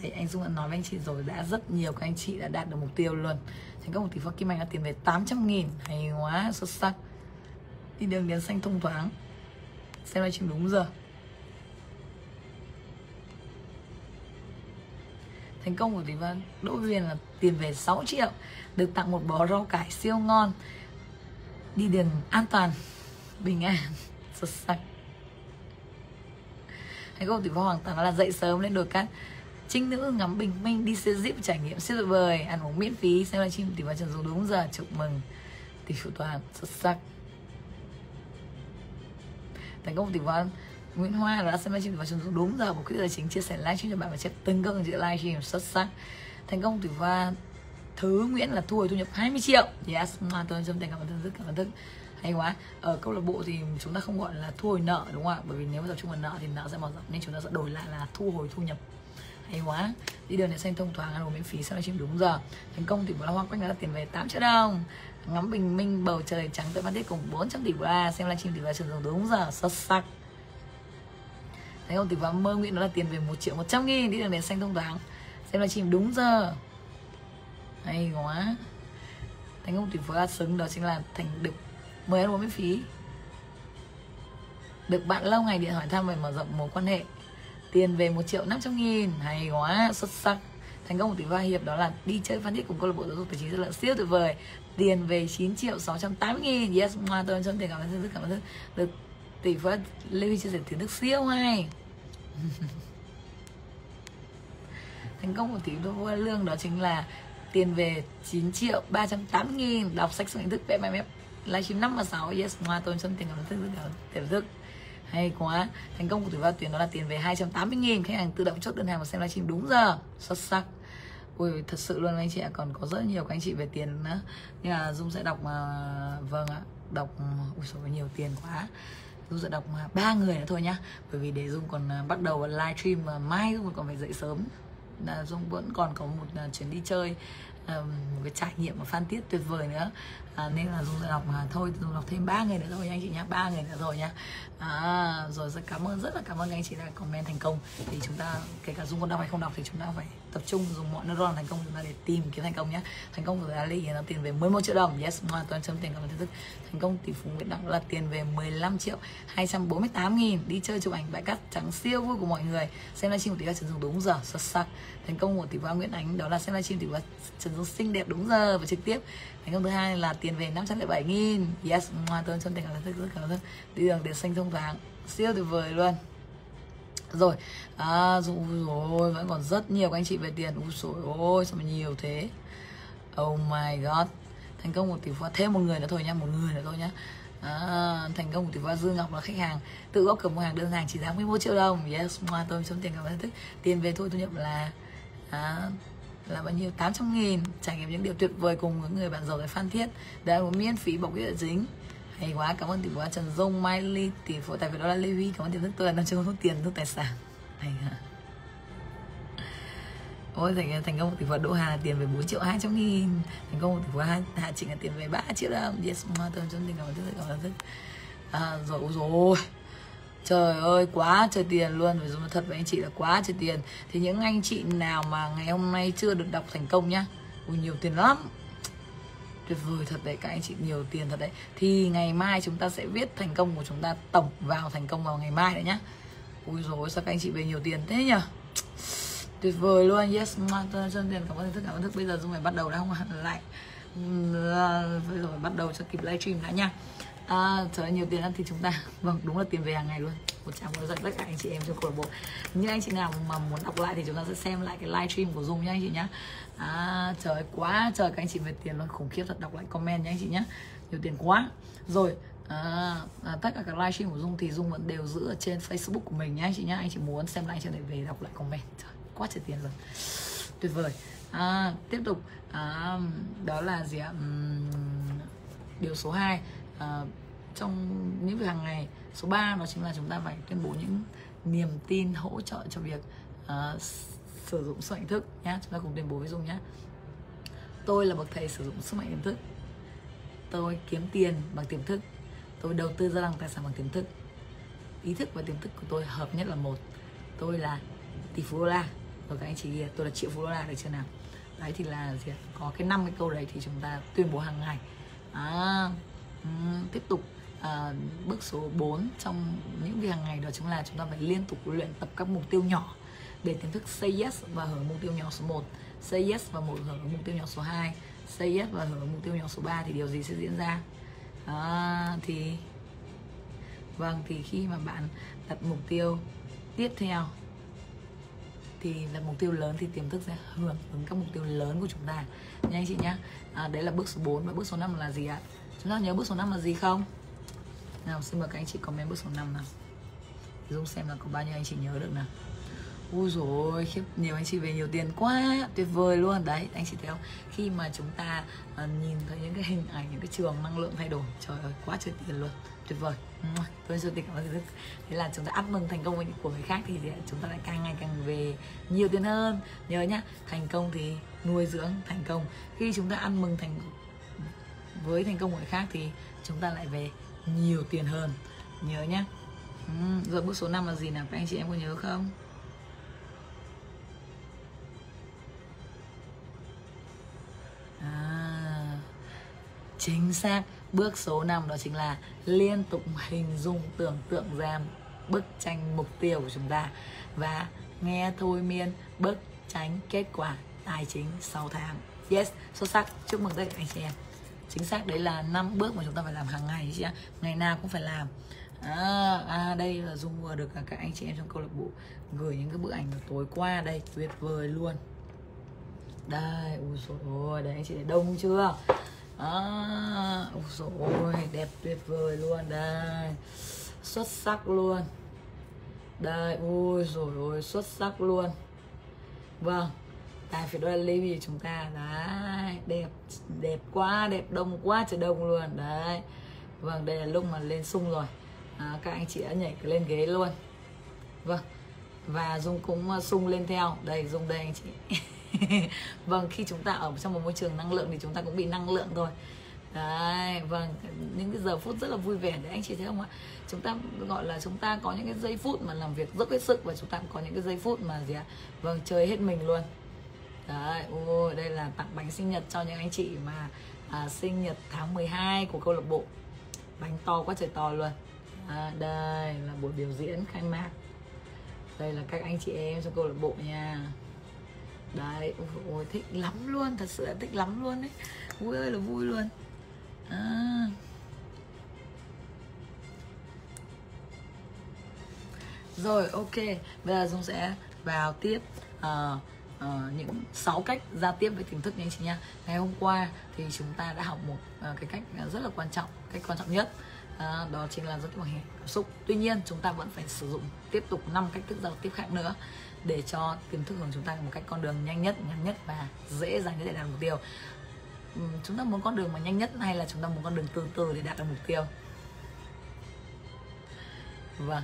Đấy, anh Dung đã nói với anh chị rồi đã rất nhiều các anh chị đã đạt được mục tiêu luôn. Thành công một tỷ phú Kim Anh đã tiền về 800 nghìn. Hay quá xuất sắc. Đi đường đèn xanh thông thoáng. Xem livestream đúng giờ. Thành công của tỷ văn Đỗ Huyền là tiền về 6 triệu. Được tặng một bó rau cải siêu ngon đi đường an toàn, bình an xuất sắc hãy cô thủy võ hoàng tàng là dậy sớm lên đồi cát, trinh nữ ngắm bình minh đi xe jeep trải nghiệm siêu tuyệt vời, ăn uống miễn phí. Xem livestream tỷ phú trần dùng đúng giờ, chúc mừng. Tỷ phú toàn xuất sắc. Thành công tỷ phú Nguyễn Hoa đã xem livestream tỷ phú trần dùng đúng giờ. Một cái giờ chính chia sẻ livestream cho bạn và chép từng công dự livestream xuất sắc. Thành công tỷ phú thứ Nguyễn là thu hồi thu nhập 20 triệu. Yes, mà tôi trong tình cảm ơn thức cảm ơn thức hay quá. Ở câu lạc bộ thì chúng ta không gọi là thu hồi nợ, đúng không ạ? Bởi vì nếu mà tập trung vào nợ thì nợ sẽ mở rộng, nên chúng ta sẽ đổi lại là thu hồi thu nhập. Hay quá. Đi đường này xanh thông thoáng, ăn uống miễn phí sau đó chim đúng giờ. Thành công thì bữa hoa quách là tiền về 8 triệu đồng. Ngắm bình minh, bầu trời trắng tới phan tiết cùng 400 tỷ ba xem livestream tỷ ba sử dụng đúng giờ, xuất sắc. Thành công tỷ ba mơ nguyện đó là tiền về 1 triệu 100 nghìn. Đi đường này xanh thông thoáng, xem livestream đúng giờ hay quá. Thành công tỷ phú a xứng đó chính là thành được mời ăn uống miễn phí. Được bạn lâu ngày điện hỏi thăm về mở rộng mối quan hệ. Tiền về một triệu năm trăm nghìn. Hay quá, xuất sắc. Thành công của tỷ phú hiệp đó là đi chơi phan thiết cùng câu lạc bộ giáo dục tài chính rất là siêu tuyệt vời. Tiền về 9 triệu 680 nghìn. Yes hoa tôi trong tiền cảm ơn rất, cảm ơn được tỷ phú lê huy chia sẻ kiến thức siêu hay. Thành công của tỷ phú lương đó chính là tiền về 9 triệu 380 nghìn. Đọc sách số hình thức, vẽ mép. Livestream 5 và 6 yes hoa tôn xuân tiền cảm thức rất cảm tiền thức. Hay quá. Thành công của tuổi vào tuyển đó là tiền về 280 nghìn. Khách hàng tự động chốt đơn hàng và xem livestream đúng giờ. Xuất sắc. Ui, thật sự luôn anh chị ạ. Còn có rất nhiều các anh chị về tiền nữa. Nhưng mà dung sẽ đọc mà vâng ạ. Đọc, ui số nhiều tiền quá. Dung sẽ đọc mà ba người nữa thôi nhá. Bởi vì để dung còn à, bắt đầu livestream mà mai dung còn phải dậy sớm là dung vẫn còn có một uh, chuyến đi chơi uh, một cái trải nghiệm ở phan thiết tuyệt vời nữa. À, nên là dung sẽ đọc mà thôi dung đọc thêm ba người nữa thôi anh chị nhá ba người nữa rồi nhá à, rồi rất cảm ơn rất là cảm ơn anh chị đã comment thành công. Thì chúng ta kể cả dung có đọc hay không đọc thì chúng ta phải tập trung dùng mọi neuron thành công chúng ta để tìm kiếm thành công nhé. Thành công của Ali là tiền về 11 triệu đồng. Yes hoàn toàn chấm tiền cảm ơn thức. Thành công tỷ phú Nguyễn Đăng là tiền về 15 triệu 248 nghìn. Đi chơi chụp ảnh bãi cát trắng siêu vui của mọi người. Xem livestream của tỷ phú Trần Dung đúng giờ. Xuất sắc. Thành công của tỷ phú Nguyễn Ánh, đó là xem livestream tỷ phú Trần Dung xinh đẹp đúng giờ và trực tiếp. Thành công thứ hai là tiền về 507 nghìn. Yes hoàn toàn chấm tiền cảm ơn thức. Rất cảm ơn thức. Đi đường để xanh thông thoáng siêu tuyệt vời luôn rồi à, rồi, rồi vẫn còn rất nhiều các anh chị về tiền. Ui rồi ôi sao mà nhiều thế? Oh my god. Thành công một tỷ phú thêm một người nữa thôi nhá một người nữa thôi nhá. À, thành công của tỷ phú dương ngọc là khách hàng. Tự góp cầm mua hàng đơn hàng chỉ giá 11 triệu đồng. Yes hoa tôi sống tiền cảm ơn thức. Tiền về thôi thu nhập là à, là bao nhiêu? 800 nghìn. Trải nghiệm những điều tuyệt vời cùng với người bạn giàu tại Phan Thiết. Đã một miễn phí bọc cái dính hay quá cảm ơn tỷ phú Trần Dung Mai Ly tỷ phú tài phiệt đó là Lê Huy cảm ơn tiền thức tôi là chơi hút tiền thức tài sản. Hay hả Ôi thành, thành công tỷ phú Đỗ Hà là tiền về 4 triệu 200 nghìn. Thành công tỷ phú Hà, Hà Trịnh là tiền về 3 triệu đồng. Yes, mà tôi trong tình cảm ơn thức cảm ơn thức à, Rồi, ôi rồi Trời ơi quá trời tiền luôn. Phải dùng thật với anh chị là quá trời tiền. Thì những anh chị nào mà ngày hôm nay chưa được đọc thành công nhá Ui nhiều tiền lắm tuyệt vời thật đấy các anh chị nhiều tiền thật đấy. Thì ngày mai chúng ta sẽ viết thành công của chúng ta tổng vào thành công vào ngày mai đấy nhá. Ui rồi sao các anh chị về nhiều tiền thế nhở? Tuyệt vời luôn yes chân tiền cảm ơn thức cảm ơn thức. Bây giờ dung phải bắt đầu đã không lại. Bây giờ bắt đầu cho kịp livestream đã nha. À, trời ơi, nhiều tiền ăn thì chúng ta vâng đúng là tiền về hàng ngày luôn một trăm có dạy. Tất cả anh chị em trong câu lạc bộ. Những anh chị nào mà muốn đọc lại thì chúng ta sẽ xem lại cái live stream của dung nhá anh chị nhá. À, trời quá trời các anh chị về tiền luôn. Khủng khiếp thật đọc lại comment nhá anh chị nhá. Nhiều tiền quá. Rồi À, à, tất cả các livestream của Dung thì Dung vẫn đều giữ ở trên Facebook của mình nhá anh chị nhá. Anh chị muốn xem lại cho để về đọc lại comment. Trời quá trời tiền rồi tuyệt vời. À, tiếp tục. À, đó là gì ạ? Uhm, điều số 2 à, trong những việc hàng ngày số 3 nó chính là chúng ta phải tuyên bố những niềm tin hỗ trợ cho việc uh, sử dụng sức mạnh thức nhá. Chúng ta cùng tuyên bố với dung nhá. Tôi là bậc thầy sử dụng sức mạnh tiềm thức. Tôi kiếm tiền bằng tiềm thức. Tôi đầu tư gia tăng tài sản bằng tiềm thức. Ý thức và tiềm thức của tôi hợp nhất là một. Tôi là tỷ phú đô la. Rồi các anh chị tôi là triệu phú đô la được chưa nào? Đấy thì là gì có cái năm cái câu đấy thì chúng ta tuyên bố hàng ngày. À, um, tiếp tục à, bước số 4 trong những việc hàng ngày đó chính là chúng ta phải liên tục luyện tập các mục tiêu nhỏ để tiềm thức say yes và hưởng mục tiêu nhỏ số 1 say yes và một hưởng mục tiêu nhỏ số 2 say yes và hưởng mục tiêu nhỏ số 3 thì điều gì sẽ diễn ra? À, thì vâng thì khi mà bạn đặt mục tiêu tiếp theo thì là mục tiêu lớn thì tiềm thức sẽ hưởng ứng các mục tiêu lớn của chúng ta. Nha anh chị nhá. À, đấy là bước số 4 và bước số 5 là gì ạ? Chúng ta nhớ bước số 5 là gì không? Nào xin mời các anh chị comment bước số 5 nào. Dung xem là có bao nhiêu anh chị nhớ được nào. Ui rồi khiếp nhiều anh chị về nhiều tiền quá tuyệt vời luôn. Đấy anh chị thấy không? Khi mà chúng ta uh, nhìn thấy những cái hình ảnh những cái trường năng lượng thay đổi trời ơi quá trời tiền luôn tuyệt vời. Tôi rất cảm ơn thế là chúng ta ăn mừng thành công của người khác thì chúng ta lại càng ngày càng về nhiều tiền hơn. Nhớ nhá thành công thì nuôi dưỡng thành công. Khi chúng ta ăn mừng thành với thành công của người khác thì chúng ta lại về nhiều tiền hơn. Nhớ nhé ừ, rồi bước số 5 là gì nào? Các anh chị em có nhớ không? À, chính xác. Bước số 5 đó chính là liên tục hình dung tưởng tượng ra bức tranh mục tiêu của chúng ta. Và nghe thôi miên bức tranh kết quả tài chính 6 tháng. Yes xuất sắc. Chúc mừng tất cả anh chị em chính xác đấy là năm bước mà chúng ta phải làm hàng ngày chị ạ. Ngày nào cũng phải làm. À, à đây là dung vừa được các anh chị em trong câu lạc bộ gửi những cái bức ảnh tối qua. Đây tuyệt vời luôn. Đây ui dồi ôi đấy anh chị thấy đông chưa? À, ui dồi ôi đẹp tuyệt vời luôn. Đây xuất sắc luôn. Đây ui rồi ôi xuất sắc luôn. Vâng tài phải đôi ly Levy chúng ta đấy đẹp đẹp quá đẹp đông quá trời đông luôn đấy. Vâng đây là lúc mà lên sung rồi. À, các anh chị đã nhảy lên ghế luôn. Vâng và dung cũng à, sung lên theo. Đây dung đây anh chị. Vâng khi chúng ta ở trong một môi trường năng lượng thì chúng ta cũng bị năng lượng thôi. Đấy vâng những cái giờ phút rất là vui vẻ để anh chị thấy không ạ? Chúng ta gọi là chúng ta có những cái giây phút mà làm việc rất hết sức và chúng ta cũng có những cái giây phút mà gì ạ? Vâng chơi hết mình luôn đấy ui, đây là tặng bánh sinh nhật cho những anh chị mà à, sinh nhật tháng 12 của câu lạc bộ. Bánh to quá trời to luôn. À, đây là buổi biểu diễn khai mạc. Đây là các anh chị em trong câu lạc bộ nha. Đấy ôi thích lắm luôn thật sự là thích lắm luôn đấy. Vui ơi là vui luôn. À. rồi ok bây giờ dung sẽ vào tiếp uh, uh, những 6 cách giao tiếp với tiềm thức nha anh chị nha. Ngày hôm qua thì chúng ta đã học một uh, cái cách ờ, rất là quan trọng cách quan trọng nhất. Uh, đó chính là giao tiếp bằng cảm xúc. Tuy nhiên chúng ta vẫn phải sử dụng tiếp tục năm cách thức giao tiếp khác nữa để cho tiềm thức của chúng ta một cách con đường nhanh nhất ngắn nhất và dễ dàng nhất để đạt mục tiêu. Chúng ta muốn con đường mà nhanh nhất hay là chúng ta muốn con đường từ từ để đạt được mục tiêu? Vâng.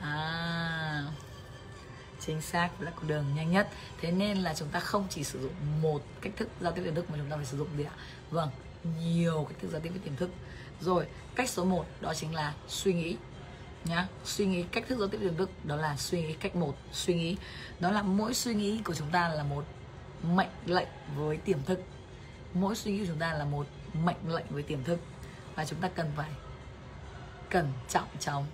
À chính xác là con đường nhanh nhất. Thế nên là chúng ta không chỉ sử dụng một cách thức giao tiếp tiềm thức mà chúng ta phải sử dụng gì ạ? Vâng nhiều cách thức giao tiếp với tiềm thức. Rồi, cách số 1 đó chính là suy nghĩ, nhá. Suy nghĩ, cách thức giao tiếp tiềm thức đó là suy nghĩ cách một, suy nghĩ. Đó là mỗi suy nghĩ của chúng ta là một mệnh lệnh với tiềm thức. Mỗi suy nghĩ của chúng ta là một mệnh lệnh với tiềm thức. Và chúng ta cần phải cẩn trọng trong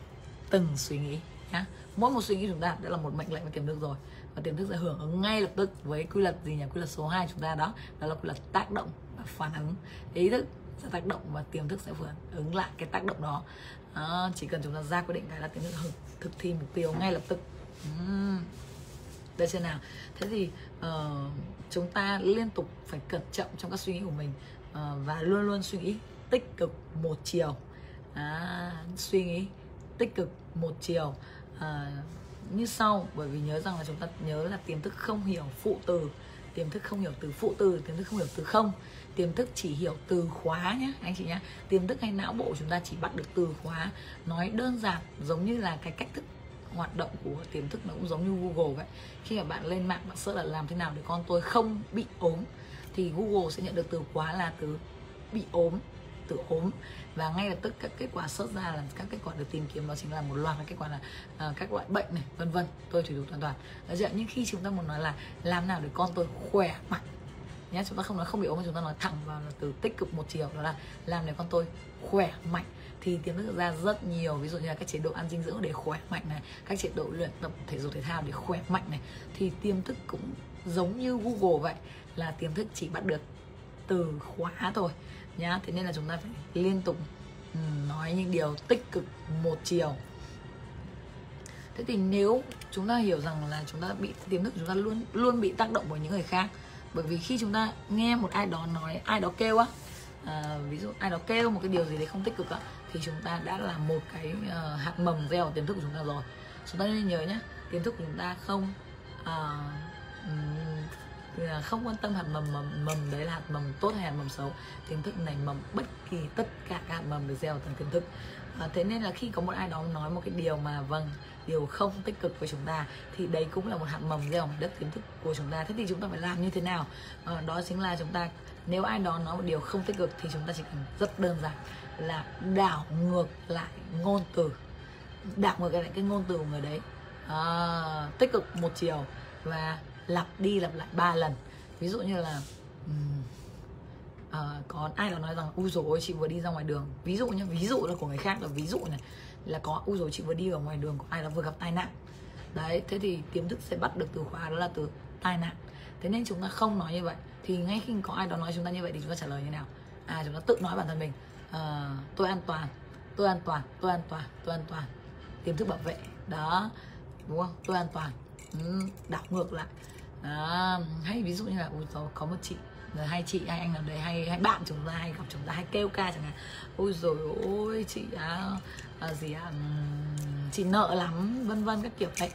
từng suy nghĩ nhá. Mỗi một suy nghĩ chúng ta đã là một mệnh lệnh và tiềm thức rồi. Và tiềm thức sẽ hưởng ứng ngay lập tức với quy luật gì nhỉ? Quy luật số 2 chúng ta đó đó là quy luật tác động và phản ứng. Ý thức sẽ tác động và tiềm thức sẽ phản ứng lại cái tác động đó. À, chỉ cần chúng ta ra quyết định cái là tiềm thức hưởng thực thi mục tiêu ngay lập tức. Uhm. đây xem nào. Thế thì uh, chúng ta liên tục phải cẩn trọng trong các suy nghĩ của mình uh, và luôn luôn suy nghĩ tích cực một chiều. À, suy nghĩ tích cực một chiều à, như sau bởi vì nhớ rằng là chúng ta nhớ là tiềm thức không hiểu phụ từ. Tiềm thức không hiểu từ phụ từ tiềm thức không hiểu từ không. Tiềm thức chỉ hiểu từ khóa nhé anh chị nhé tiềm thức hay não bộ chúng ta chỉ bắt được từ khóa. Nói đơn giản giống như là cái cách thức hoạt động của tiềm thức nó cũng giống như Google vậy. Khi mà bạn lên mạng bạn search là làm thế nào để con tôi không bị ốm thì Google sẽ nhận được từ khóa là từ bị ốm từ ốm và ngay lập tức các kết quả xuất ra là các kết quả được tìm kiếm đó chính là một loạt các kết quả là uh, các loại bệnh này vân vân tôi thủy thủ toàn toàn. Đấy chưa? nhưng khi chúng ta muốn nói là làm nào để con tôi khỏe mạnh nhé chúng ta không nói không bị ốm mà chúng ta nói thẳng vào là từ tích cực một chiều đó là làm để con tôi khỏe mạnh. Thì tiềm thức ra rất nhiều ví dụ như là các chế độ ăn dinh dưỡng để khỏe mạnh này các chế độ luyện tập thể dục thể thao để khỏe mạnh này. Thì tiềm thức cũng giống như google vậy là tiềm thức chỉ bắt được từ khóa thôi nhá. Thế nên là chúng ta phải liên tục ừ, nói những điều tích cực một chiều. Thế thì nếu chúng ta hiểu rằng là chúng ta bị tiềm thức chúng ta luôn luôn bị tác động bởi những người khác bởi vì khi chúng ta nghe một ai đó nói ai đó kêu á à, ví dụ ai đó kêu một cái điều gì đấy không tích cực á thì chúng ta đã là một cái uh, hạt mầm gieo vào tiềm thức của chúng ta rồi. Chúng ta nên nhớ nhé tiềm thức của chúng ta không uh, là không quan tâm hạt mầm mầm mầm đấy là hạt mầm tốt hay hạt mầm xấu. Kiến thức này mầm bất kỳ tất cả các hạt mầm được gieo thành kiến thức. À, thế nên là khi có một ai đó nói một cái điều mà vâng điều không tích cực với chúng ta thì đấy cũng là một hạt mầm gieo đất kiến thức của chúng ta. Thế thì chúng ta phải làm như thế nào? À, đó chính là chúng ta nếu ai đó nói một điều không tích cực thì chúng ta chỉ cần rất đơn giản là đảo ngược lại ngôn từ. Đảo ngược lại cái ngôn từ của người đấy. À, tích cực một chiều và lặp đi lặp lại ba lần. Ví dụ như là um, uh, có ai đó nói rằng u dồi ôi chị vừa đi ra ngoài đường. Ví dụ nhé ví dụ là của người khác là ví dụ này là có u rồi chị vừa đi ở ngoài đường có ai đó vừa gặp tai nạn. Đấy thế thì tiềm thức sẽ bắt được từ khóa đó là từ tai nạn. Thế nên chúng ta không nói như vậy. Thì ngay khi có ai đó nói chúng ta như vậy thì chúng ta trả lời như nào? À chúng ta tự nói bản thân mình à, tôi an toàn tôi an toàn tôi an toàn tôi an toàn. Tiềm thức bảo vệ đó đúng không? Tôi an toàn. Ừ, đảo ngược lại à, hay ví dụ như là ui rồi có một chị rồi hai chị hai anh làm đấy hay hay bạn chúng ta hay gặp chúng ta hay kêu ca chẳng hạn. Ôi rồi ôi chị à, à, gì à, chị nợ lắm vân vân các kiểu đấy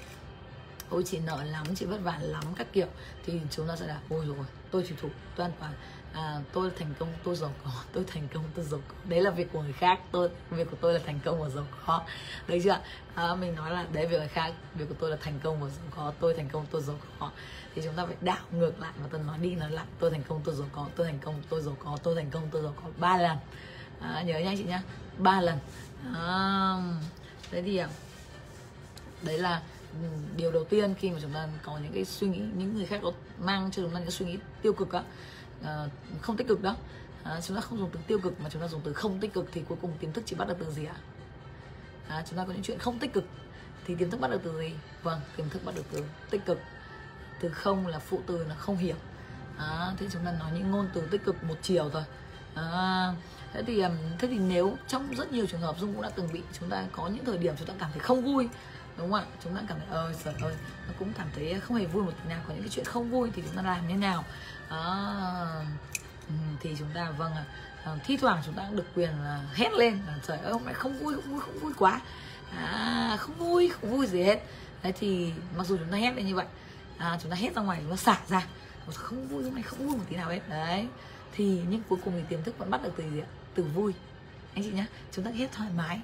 ôi chị nợ lắm chị vất vả lắm các kiểu. Thì chúng ta sẽ là ôi rồi tôi chịu thủ tôi an toàn à, tôi thành công tôi giàu có tôi thành công tôi giàu có. Đấy là việc của người khác tôi việc của tôi là thành công và giàu có. Đấy chưa? À, mình nói là đấy việc người khác việc của tôi là thành công và giàu có. Tôi thành công tôi giàu có. Thì chúng ta phải đảo ngược lại và tôi nói đi nói lại. Tôi thành công tôi giàu có tôi thành công tôi giàu có tôi thành công tôi giàu có. Ba lần. À, nhớ nha chị nhá. Ba lần. À, đấy thì à, đấy là ừ, điều đầu tiên khi mà chúng ta có những cái suy nghĩ những người khác có mang cho chúng ta những suy nghĩ tiêu cực á uh, không tích cực đó. À, chúng ta không dùng từ tiêu cực mà chúng ta dùng từ không tích cực thì cuối cùng tiềm thức chỉ bắt được từ gì ạ? À? chúng ta có những chuyện không tích cực thì tiềm thức bắt được từ gì? Vâng tiềm thức bắt được từ tích cực. Từ không là phụ từ là không hiểu. À, thế chúng ta nói những ngôn từ tích cực một chiều thôi. À, thế thì thế thì nếu trong rất nhiều trường hợp dung cũng đã từng bị chúng ta có những thời điểm chúng ta cảm thấy không vui đúng không ạ? Chúng ta cảm thấy ơi trời ơi nó cũng cảm thấy không hề vui một tí nào có những cái chuyện không vui thì chúng ta làm như nào? À, ừ, thì chúng ta vâng ạ. À, thi thoảng chúng ta cũng được quyền là hét lên là trời ơi hôm nay không vui không vui không vui quá. À, không vui không vui gì hết. Đấy thì mặc dù chúng ta hét lên như vậy à, chúng ta hét ra ngoài chúng ta xả ra. Không vui hôm nay không vui một tí nào hết. Đấy. Thì nhưng cuối cùng thì tiềm thức vẫn bắt được từ gì ạ? Từ vui. Anh chị nhá chúng ta hét thoải mái.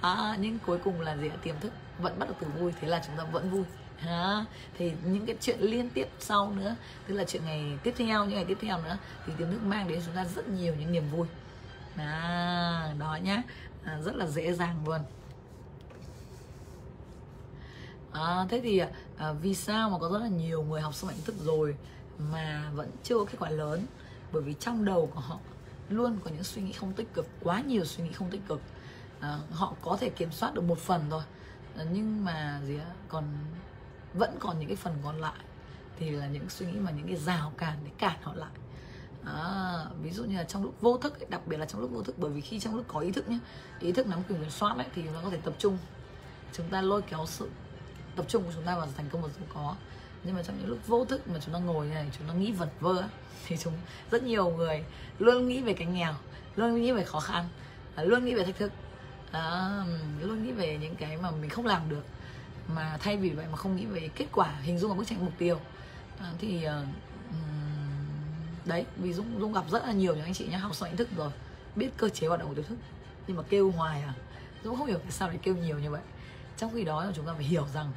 À, nhưng cuối cùng là gì ạ? Tiềm thức vẫn bắt được từ vui thế là chúng ta vẫn vui ha? Thì những cái chuyện liên tiếp sau nữa tức là chuyện ngày tiếp theo những ngày tiếp theo nữa thì tiếng đức mang đến chúng ta rất nhiều những niềm vui. À, đó nhá. À, rất là dễ dàng luôn. À, thế thì à, vì sao mà có rất là nhiều người học sức mạnh thức rồi mà vẫn chưa có kết quả lớn? Bởi vì trong đầu của họ luôn có những suy nghĩ không tích cực quá nhiều suy nghĩ không tích cực. À, họ có thể kiểm soát được một phần thôi. À, nhưng mà gì á còn vẫn còn những cái phần còn lại thì là những suy nghĩ mà những cái rào cản để cản họ lại. À, ví dụ như là trong lúc vô thức ấy, đặc biệt là trong lúc vô thức bởi vì khi trong lúc có ý thức nhé ý thức nắm quyền kiểm soát ấy, thì chúng ta có thể tập trung. Chúng ta lôi kéo sự tập trung của chúng ta vào thành công và giàu có. Nhưng mà trong những lúc vô thức mà chúng ta ngồi như này chúng ta nghĩ vật vơ ấy, thì chúng rất nhiều người luôn nghĩ về cái nghèo luôn nghĩ về khó khăn à, luôn nghĩ về thách thức. À, luôn nghĩ về những cái mà mình không làm được mà thay vì vậy mà không nghĩ về kết quả hình dung vào bức tranh mục tiêu. À, thì uh, đấy vì Dung, Dung gặp rất là nhiều những anh chị nhá học xong nhận thức rồi biết cơ chế hoạt động của tiểu thức. Nhưng mà kêu hoài à Dung không hiểu tại sao lại kêu nhiều như vậy. Trong khi đó là chúng ta phải hiểu rằng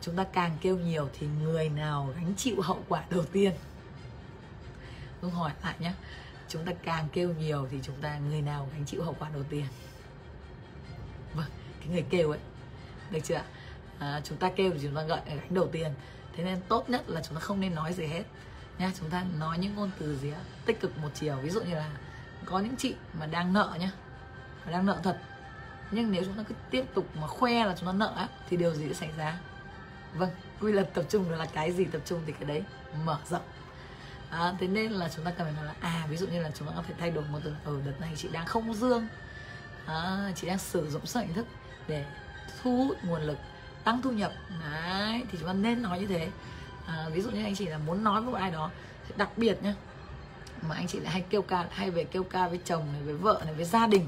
chúng ta càng kêu nhiều thì người nào gánh chịu hậu quả đầu tiên? Dung hỏi lại nhé chúng ta càng kêu nhiều thì chúng ta người nào gánh chịu hậu quả đầu tiên? Vâng cái người kêu ấy được chưa ạ? À, chúng ta kêu thì chúng ta gợi gánh đầu tiên. Thế nên tốt nhất là chúng ta không nên nói gì hết. Nha chúng ta nói những ngôn từ gì á, tích cực một chiều. Ví dụ như là có những chị mà đang nợ nhá đang nợ thật. Nhưng nếu chúng ta cứ tiếp tục mà khoe là chúng ta nợ á thì điều gì sẽ xảy ra? Vâng quy luật tập trung là cái gì tập trung thì cái đấy mở rộng. À, thế nên là chúng ta cần phải nói là à ví dụ như là chúng ta có thể thay đổi một từ ở ừ, đợt này chị đang không dương. À, chị đang sử dụng sự hình thức để thu hút nguồn lực tăng thu nhập. Đấy thì chúng ta nên nói như thế. À, ví dụ như anh chị là muốn nói với một ai đó đặc biệt nhá mà anh chị lại hay kêu ca hay về kêu ca với chồng này với vợ này với gia đình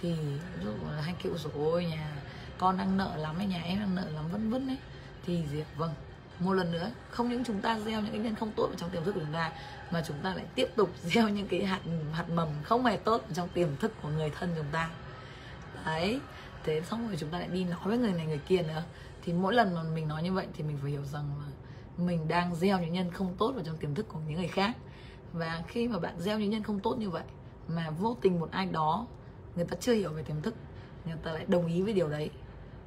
thì ví dụ là hay kêu rồi ôi nhà con đang nợ lắm ấy nhà em đang nợ lắm vân vân ấy. Thì gì vâng một lần nữa không những chúng ta gieo những cái nhân không tốt vào trong tiềm thức của chúng ta mà chúng ta lại tiếp tục gieo những cái hạt hạt mầm không hề tốt trong tiềm thức của người thân chúng ta. Đấy thế xong rồi chúng ta lại đi nói với người này người kia nữa thì mỗi lần mà mình nói như vậy thì mình phải hiểu rằng là mình đang gieo những nhân không tốt vào trong tiềm thức của những người khác. Và khi mà bạn gieo những nhân không tốt như vậy mà vô tình một ai đó người ta chưa hiểu về tiềm thức người ta lại đồng ý với điều đấy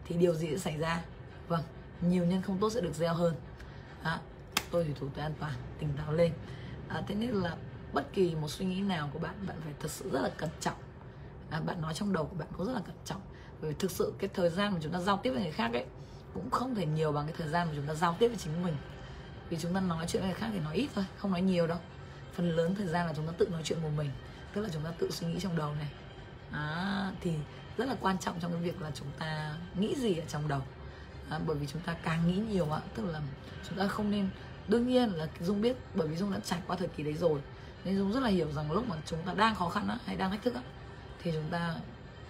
thì điều gì sẽ xảy ra? Vâng nhiều nhân không tốt sẽ được gieo hơn. À, tôi thì thủ tới an toàn tỉnh táo lên. À, thế nên là bất kỳ một suy nghĩ nào của bạn bạn phải thật sự rất là cẩn trọng. À, bạn nói trong đầu của bạn cũng rất là cẩn trọng. Bởi vì thực sự cái thời gian mà chúng ta giao tiếp với người khác ấy cũng không thể nhiều bằng cái thời gian mà chúng ta giao tiếp với chính mình. Vì chúng ta nói chuyện với người khác thì nói ít thôi không nói nhiều đâu. Phần lớn thời gian là chúng ta tự nói chuyện một mình tức là chúng ta tự suy nghĩ trong đầu này. À, thì rất là quan trọng trong cái việc là chúng ta nghĩ gì ở trong đầu. À, bởi vì chúng ta càng nghĩ nhiều ạ tức là chúng ta không nên đương nhiên là dung biết bởi vì dung đã trải qua thời kỳ đấy rồi nên dung rất là hiểu rằng lúc mà chúng ta đang khó khăn á, hay đang thách thức á, thì chúng ta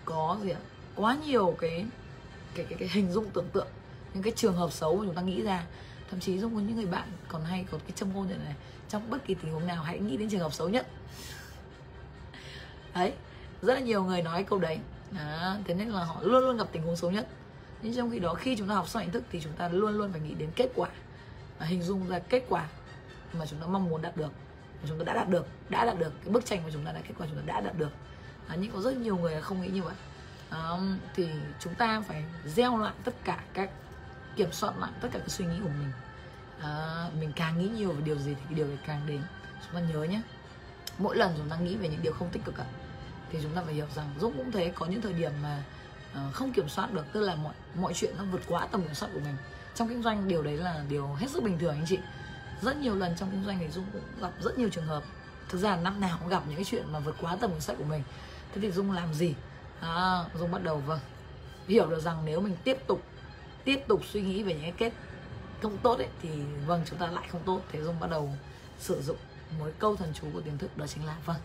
có gì ạ? Quá nhiều cái cái cái, cái hình dung tưởng tượng những cái trường hợp xấu mà chúng ta nghĩ ra. Thậm chí dung có những người bạn còn hay có cái châm ngôn như này trong bất kỳ tình huống nào hãy nghĩ đến trường hợp xấu nhất. Đấy rất là nhiều người nói câu đấy. Đó, thế nên là họ luôn luôn gặp tình huống xấu nhất. Nhưng trong khi đó khi chúng ta học xong hình thức thì chúng ta luôn luôn phải nghĩ đến kết quả và hình dung ra kết quả mà chúng ta mong muốn đạt được mà chúng ta đã đạt được đã đạt được. Cái bức tranh mà chúng ta đã kết quả chúng ta đã đạt được. À, nhưng có rất nhiều người không nghĩ như vậy. À, thì chúng ta phải gieo lại tất cả các kiểm soát lại tất cả cái suy nghĩ của mình. À, mình càng nghĩ nhiều về điều gì thì cái điều này càng đến. Chúng ta nhớ nhé mỗi lần chúng ta nghĩ về những điều không tích cực ạ thì chúng ta phải hiểu rằng dũng cũng thế có những thời điểm mà uh, không kiểm soát được tức là mọi mọi chuyện nó vượt quá tầm kiểm soát của mình. Trong kinh doanh điều đấy là điều hết sức bình thường anh chị. Rất nhiều lần trong kinh doanh thì dung cũng gặp rất nhiều trường hợp. Thực ra năm nào cũng gặp những cái chuyện mà vượt quá tầm kiểm soát của mình. Thế thì dung làm gì? À, dung bắt đầu vâng hiểu được rằng nếu mình tiếp tục tiếp tục suy nghĩ về những cái kết không tốt ấy thì vâng chúng ta lại không tốt. Thế dung bắt đầu sử dụng mỗi câu thần chú của tiềm thức đó chính là vâng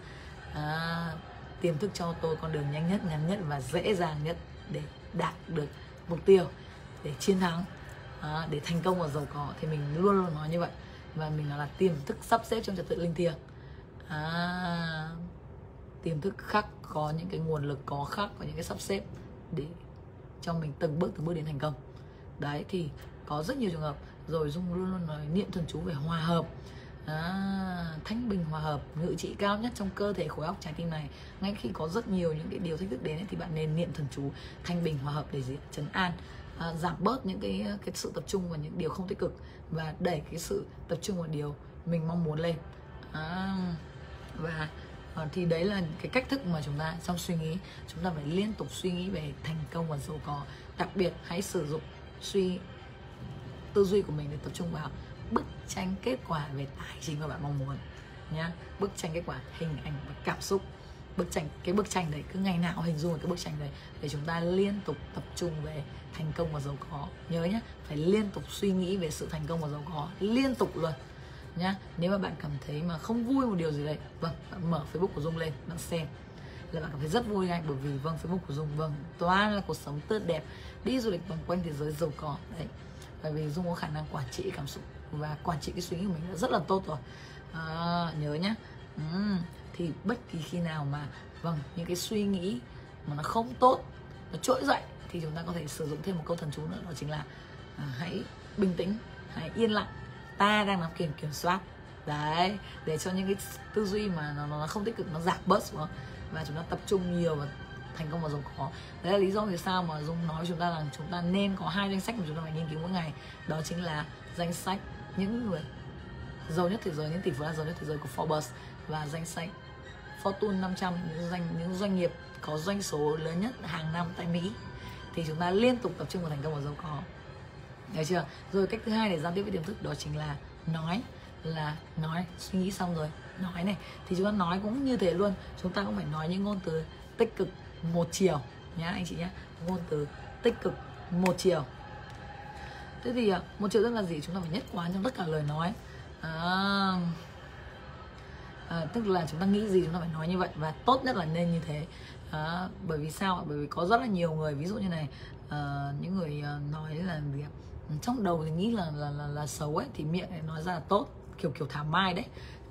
à, tiềm thức cho tôi con đường nhanh nhất ngắn nhất và dễ dàng nhất để đạt được mục tiêu để chiến thắng à, để thành công và giàu có. Thì mình luôn luôn nói như vậy. Và mình nói là tiềm thức sắp xếp trong trật tự linh thiêng. À, tiềm thức khắc có những cái nguồn lực có khắc có những cái sắp xếp để cho mình từng bước từng bước đến thành công đấy thì có rất nhiều trường hợp. Rồi dung luôn luôn nói niệm thần chú về hòa hợp. À, thanh bình hòa hợp ngự trị cao nhất trong cơ thể khối óc trái tim này. Ngay khi có rất nhiều những cái điều thách thức đến ấy, thì bạn nên niệm thần chú thanh bình hòa hợp để gì chấn an. À, giảm bớt những cái cái sự tập trung vào những điều không tích cực và đẩy cái sự tập trung vào điều mình mong muốn lên. À, và à, thì đấy là cái cách thức mà chúng ta trong suy nghĩ. Chúng ta phải liên tục suy nghĩ về thành công và giàu có. Đặc biệt hãy sử dụng suy tư duy của mình để tập trung vào bức tranh kết quả về tài chính mà bạn mong muốn, nhá. Bức tranh kết quả, hình ảnh và cảm xúc. Bức tranh, cái bức tranh đấy, cứ ngày nào hình dung cái bức tranh đấy để chúng ta liên tục tập trung về thành công và giàu có. Nhớ nhé phải liên tục suy nghĩ về sự thành công và giàu có, liên tục luôn, nhá. Nếu mà bạn cảm thấy mà không vui một điều gì đấy vâng bạn mở facebook của dung lên, bạn xem là bạn cảm thấy rất vui anh bởi vì vâng facebook của dung vâng toàn là cuộc sống tươi đẹp đi du lịch vòng quanh thế giới giàu có đấy. Bởi vì dung có khả năng quản trị cảm xúc và quản trị cái suy nghĩ của mình là rất là tốt rồi. À, nhớ nhá. Ừ, thì bất kỳ khi nào mà vâng những cái suy nghĩ mà nó không tốt nó trỗi dậy thì chúng ta có thể sử dụng thêm một câu thần chú nữa đó chính là à, hãy bình tĩnh hãy yên lặng. Ta đang nắm kiểm kiểm soát. Đấy để cho những cái tư duy mà nó, nó không tích cực nó giảm bớt xuống và chúng ta tập trung nhiều và thành công và giàu có. Đấy là lý do vì sao mà dung nói chúng ta rằng chúng ta nên có hai danh sách mà chúng ta phải nghiên cứu mỗi ngày. Đó chính là danh sách những người giàu nhất thế giới, những tỷ phú giàu nhất thế giới của Forbes và danh sách Fortune 500 những doanh những doanh nghiệp có doanh số lớn nhất hàng năm tại Mỹ. Thì chúng ta liên tục tập trung vào thành công và giàu có. Hiểu chưa? Rồi cách thứ hai để giao tiếp với tiềm thức đó chính là nói là nói, suy nghĩ xong rồi nói này thì chúng ta nói cũng như thế luôn. Chúng ta cũng phải nói những ngôn từ tích cực một chiều. Nhá anh chị nhé ngôn từ tích cực một chiều. Thế thì à, một chiều tức là gì? Chúng ta phải nhất quán trong tất cả lời nói. À, à, tức là chúng ta nghĩ gì chúng ta phải nói như vậy. Và tốt nhất là nên như thế. À, bởi vì sao bởi vì có rất là nhiều người ví dụ như này à, những người à, nói là gì trong đầu thì nghĩ là là là, là xấu ấy thì miệng lại nói ra là tốt. Kiểu kiểu thảo mai đấy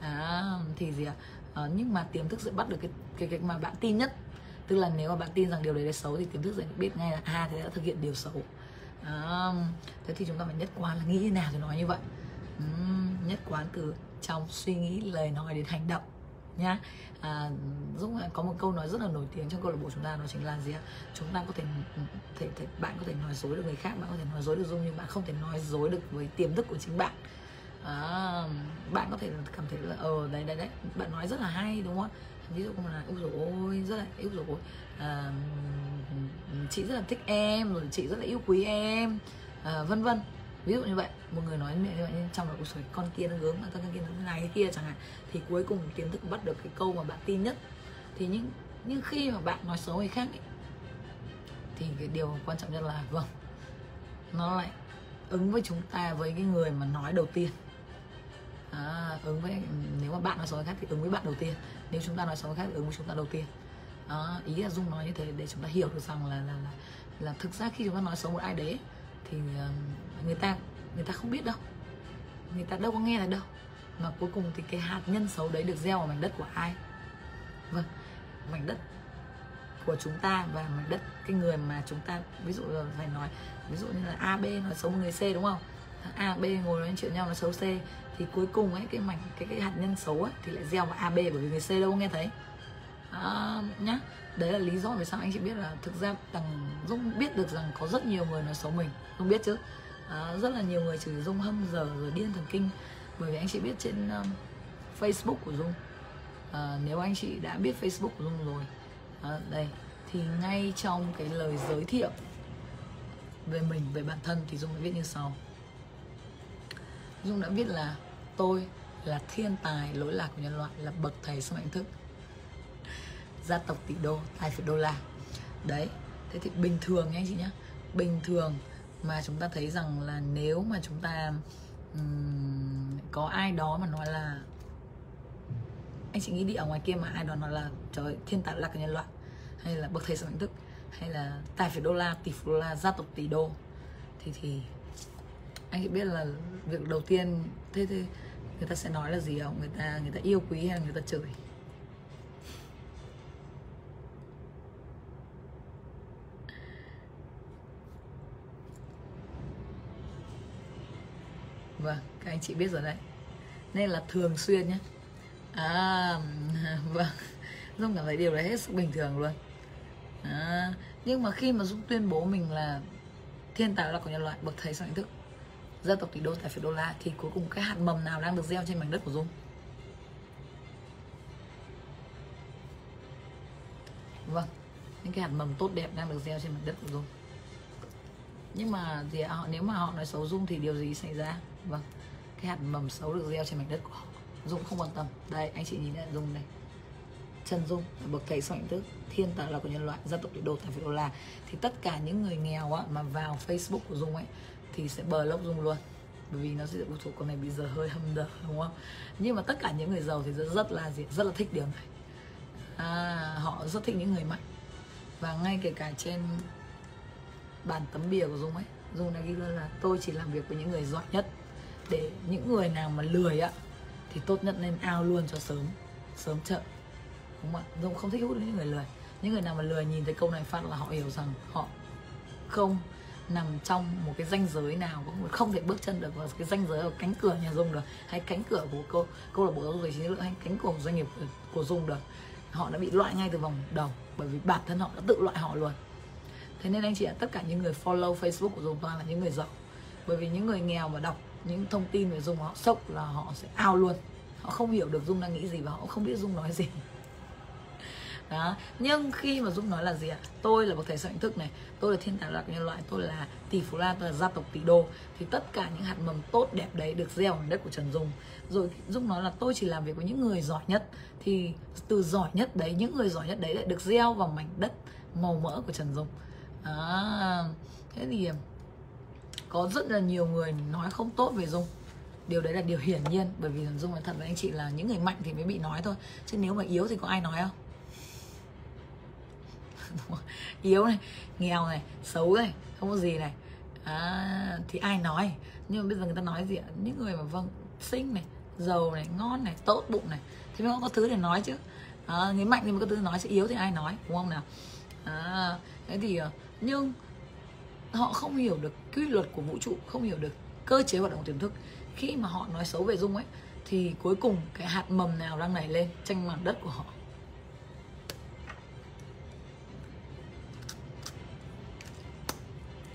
à, thì gì ạ? À, nhưng mà tiềm thức sẽ bắt được cái cái cái mà bạn tin nhất. Tức là nếu mà bạn tin rằng điều đấy là xấu thì tiềm thức sẽ biết ngay là à thì đã thực hiện điều xấu. À, thế thì chúng ta phải nhất quán là nghĩ như nào thì nói như vậy. Uhm, nhất quán từ trong suy nghĩ lời nói đến hành động nhá. À, Dũng có một câu nói rất là nổi tiếng trong câu lạc bộ chúng ta đó chính là gì ạ? Chúng ta có thể, thể, thể bạn có thể nói dối được người khác bạn có thể nói dối được dung nhưng bạn không thể nói dối được với tiềm thức của chính bạn à, bạn có thể cảm thấy là ờ đấy đấy đấy bạn nói rất là hay đúng không ví dụ như là ôi dồi ôi rất là yêu dồi ôi à, chị rất là thích em rồi chị rất là yêu quý em. À, vân vân. Ví dụ như vậy một người nói như vậy trong là cuộc sống con kia nó gớm con kia nó này kia chẳng hạn thì cuối cùng kiến thức bắt được cái câu mà bạn tin nhất. Thì những nhưng khi mà bạn nói xấu người khác ấy, thì cái điều quan trọng nhất là vâng nó lại ứng với chúng ta với cái người mà nói đầu tiên à, ứng với ừ, nếu mà bạn nói xấu người khác thì ứng với bạn đầu tiên. Nếu chúng ta nói xấu người khác thì ứng với chúng ta đầu tiên. À, ý là dung nói như thế để chúng ta hiểu được rằng là là là, là thực ra khi chúng ta nói xấu một ai đấy thì người ta người ta không biết đâu. Người ta đâu có nghe là đâu. Mà cuối cùng thì cái hạt nhân xấu đấy được gieo vào mảnh đất của ai? Vâng mảnh đất của chúng ta và mảnh đất cái người mà chúng ta ví dụ là phải nói ví dụ như là A B nói xấu một người C đúng không? A B ngồi nói chuyện nhau nói xấu C thì cuối cùng ấy cái mảnh cái cái hạt nhân xấu ấy thì lại gieo vào A B bởi vì người C đâu nghe thấy. À, nhá đấy là lý do vì sao anh chị biết là thực ra thằng Dung biết được rằng có rất nhiều người nói xấu mình. Không biết chứ? À, rất là nhiều người chửi Dung hâm giờ rồi điên thần kinh. Bởi vì anh chị biết trên um, Facebook của Dung à, nếu anh chị đã biết Facebook của Dung rồi à, đây thì ngay trong cái lời giới thiệu về mình về bản thân thì Dung đã viết như sau. Dung đã viết là tôi là thiên tài lỗi lạc của nhân loại là bậc thầy sức mạnh thức. Gia tộc tỷ đô tài phiệt đô la. Đấy thế thì bình thường nhé anh chị nhé. Bình thường mà chúng ta thấy rằng là nếu mà chúng ta um, có ai đó mà nói là anh chị nghĩ đi ở ngoài kia mà ai đó nói là trời thiên tài lạc của nhân loại hay là bậc thầy sức mạnh thức hay là tài phiệt đô la tỷ phú đô la gia tộc tỷ đô thì thì anh chị biết là việc đầu tiên thế thế người ta sẽ nói là gì không? Người ta người ta yêu quý hay là người ta chửi? Vâng các anh chị biết rồi đấy. Nên là thường xuyên nhé. À vâng. Dung cảm thấy điều đấy hết sức bình thường luôn. À, nhưng mà khi mà dung tuyên bố mình là thiên tài là của nhân loại bậc thầy sáng thức dân tộc tỷ đô tài phiệt đô la thì cuối cùng cái hạt mầm nào đang được gieo trên mảnh đất của dung? Vâng, những cái hạt mầm tốt đẹp đang được gieo trên mảnh đất của dung. Nhưng mà gì họ nếu mà họ nói xấu dung thì điều gì xảy ra? Vâng cái hạt mầm xấu được gieo trên mảnh đất của họ. Dung không quan tâm. Đây anh chị nhìn lại dung này. Trần Dung là bậc thầy soạn thức thiên tài là của nhân loại gia tộc địa đồ tài phiệt đô la. Thì tất cả những người nghèo á, mà vào Facebook của Dung ấy thì sẽ bờ lốc Dung luôn. Bởi vì nó sẽ ủa thuộc con này bây giờ hơi hâm dở đúng không? Nhưng mà tất cả những người giàu thì rất, rất là gì rất là thích điều này. À, họ rất thích những người mạnh. Và ngay kể cả trên bàn tấm bìa của Dung ấy Dung đã ghi luôn là tôi chỉ làm việc với những người giỏi nhất. Để những người nào mà lười á thì tốt nhất nên ao luôn cho sớm sớm chợ đúng không ạ? Dung không thích hút những người lười. Những người nào mà lười nhìn thấy câu này phát là họ hiểu rằng họ không nằm trong một cái ranh giới nào cũng không thể bước chân được vào cái ranh giới ở cánh cửa nhà Dung được hay cánh cửa của cô câu lạc bộ giáo dục về chiến lược hay cánh cửa của doanh nghiệp của, của Dung được. Họ đã bị loại ngay từ vòng đầu bởi vì bản thân họ đã tự loại họ luôn. Thế nên anh chị ạ tất cả những người follow Facebook của Dung toàn là những người giàu. Bởi vì những người nghèo mà đọc những thông tin về Dung họ sốc là họ sẽ ao luôn. Họ không hiểu được Dung đang nghĩ gì và họ không biết Dung nói gì đó. Nhưng khi mà dung nói là gì ạ? Tôi là một thầy sáng thức này tôi là thiên tài lạc nhân loại tôi là tỷ phú la tôi là gia tộc tỷ đô thì tất cả những hạt mầm tốt đẹp đấy được gieo ở đất của trần dung. Rồi dung nói là tôi chỉ làm việc với những người giỏi nhất thì từ giỏi nhất đấy những người giỏi nhất đấy lại được gieo vào mảnh đất màu mỡ của trần dung. À, thế thì à, có rất là nhiều người nói không tốt về dung. Điều đấy là điều hiển nhiên bởi vì dung nói thật với anh chị là những người mạnh thì mới bị nói thôi. Chứ nếu mà yếu thì có ai nói không? yếu này nghèo này xấu này không có gì này. À, thì ai nói? Nhưng mà bây giờ người ta nói gì ạ? Những người mà vâng xinh này giàu này ngon này tốt bụng này thì mới có thứ để nói chứ. À, người mạnh thì mới có thứ để nói chứ. Yếu thì ai nói đúng không nào? À, thế thì ờ, nhưng họ không hiểu được quy luật của vũ trụ không hiểu được cơ chế hoạt động tiềm thức. Khi mà họ nói xấu về dung ấy thì cuối cùng cái hạt mầm nào đang nảy lên tranh mảng đất của họ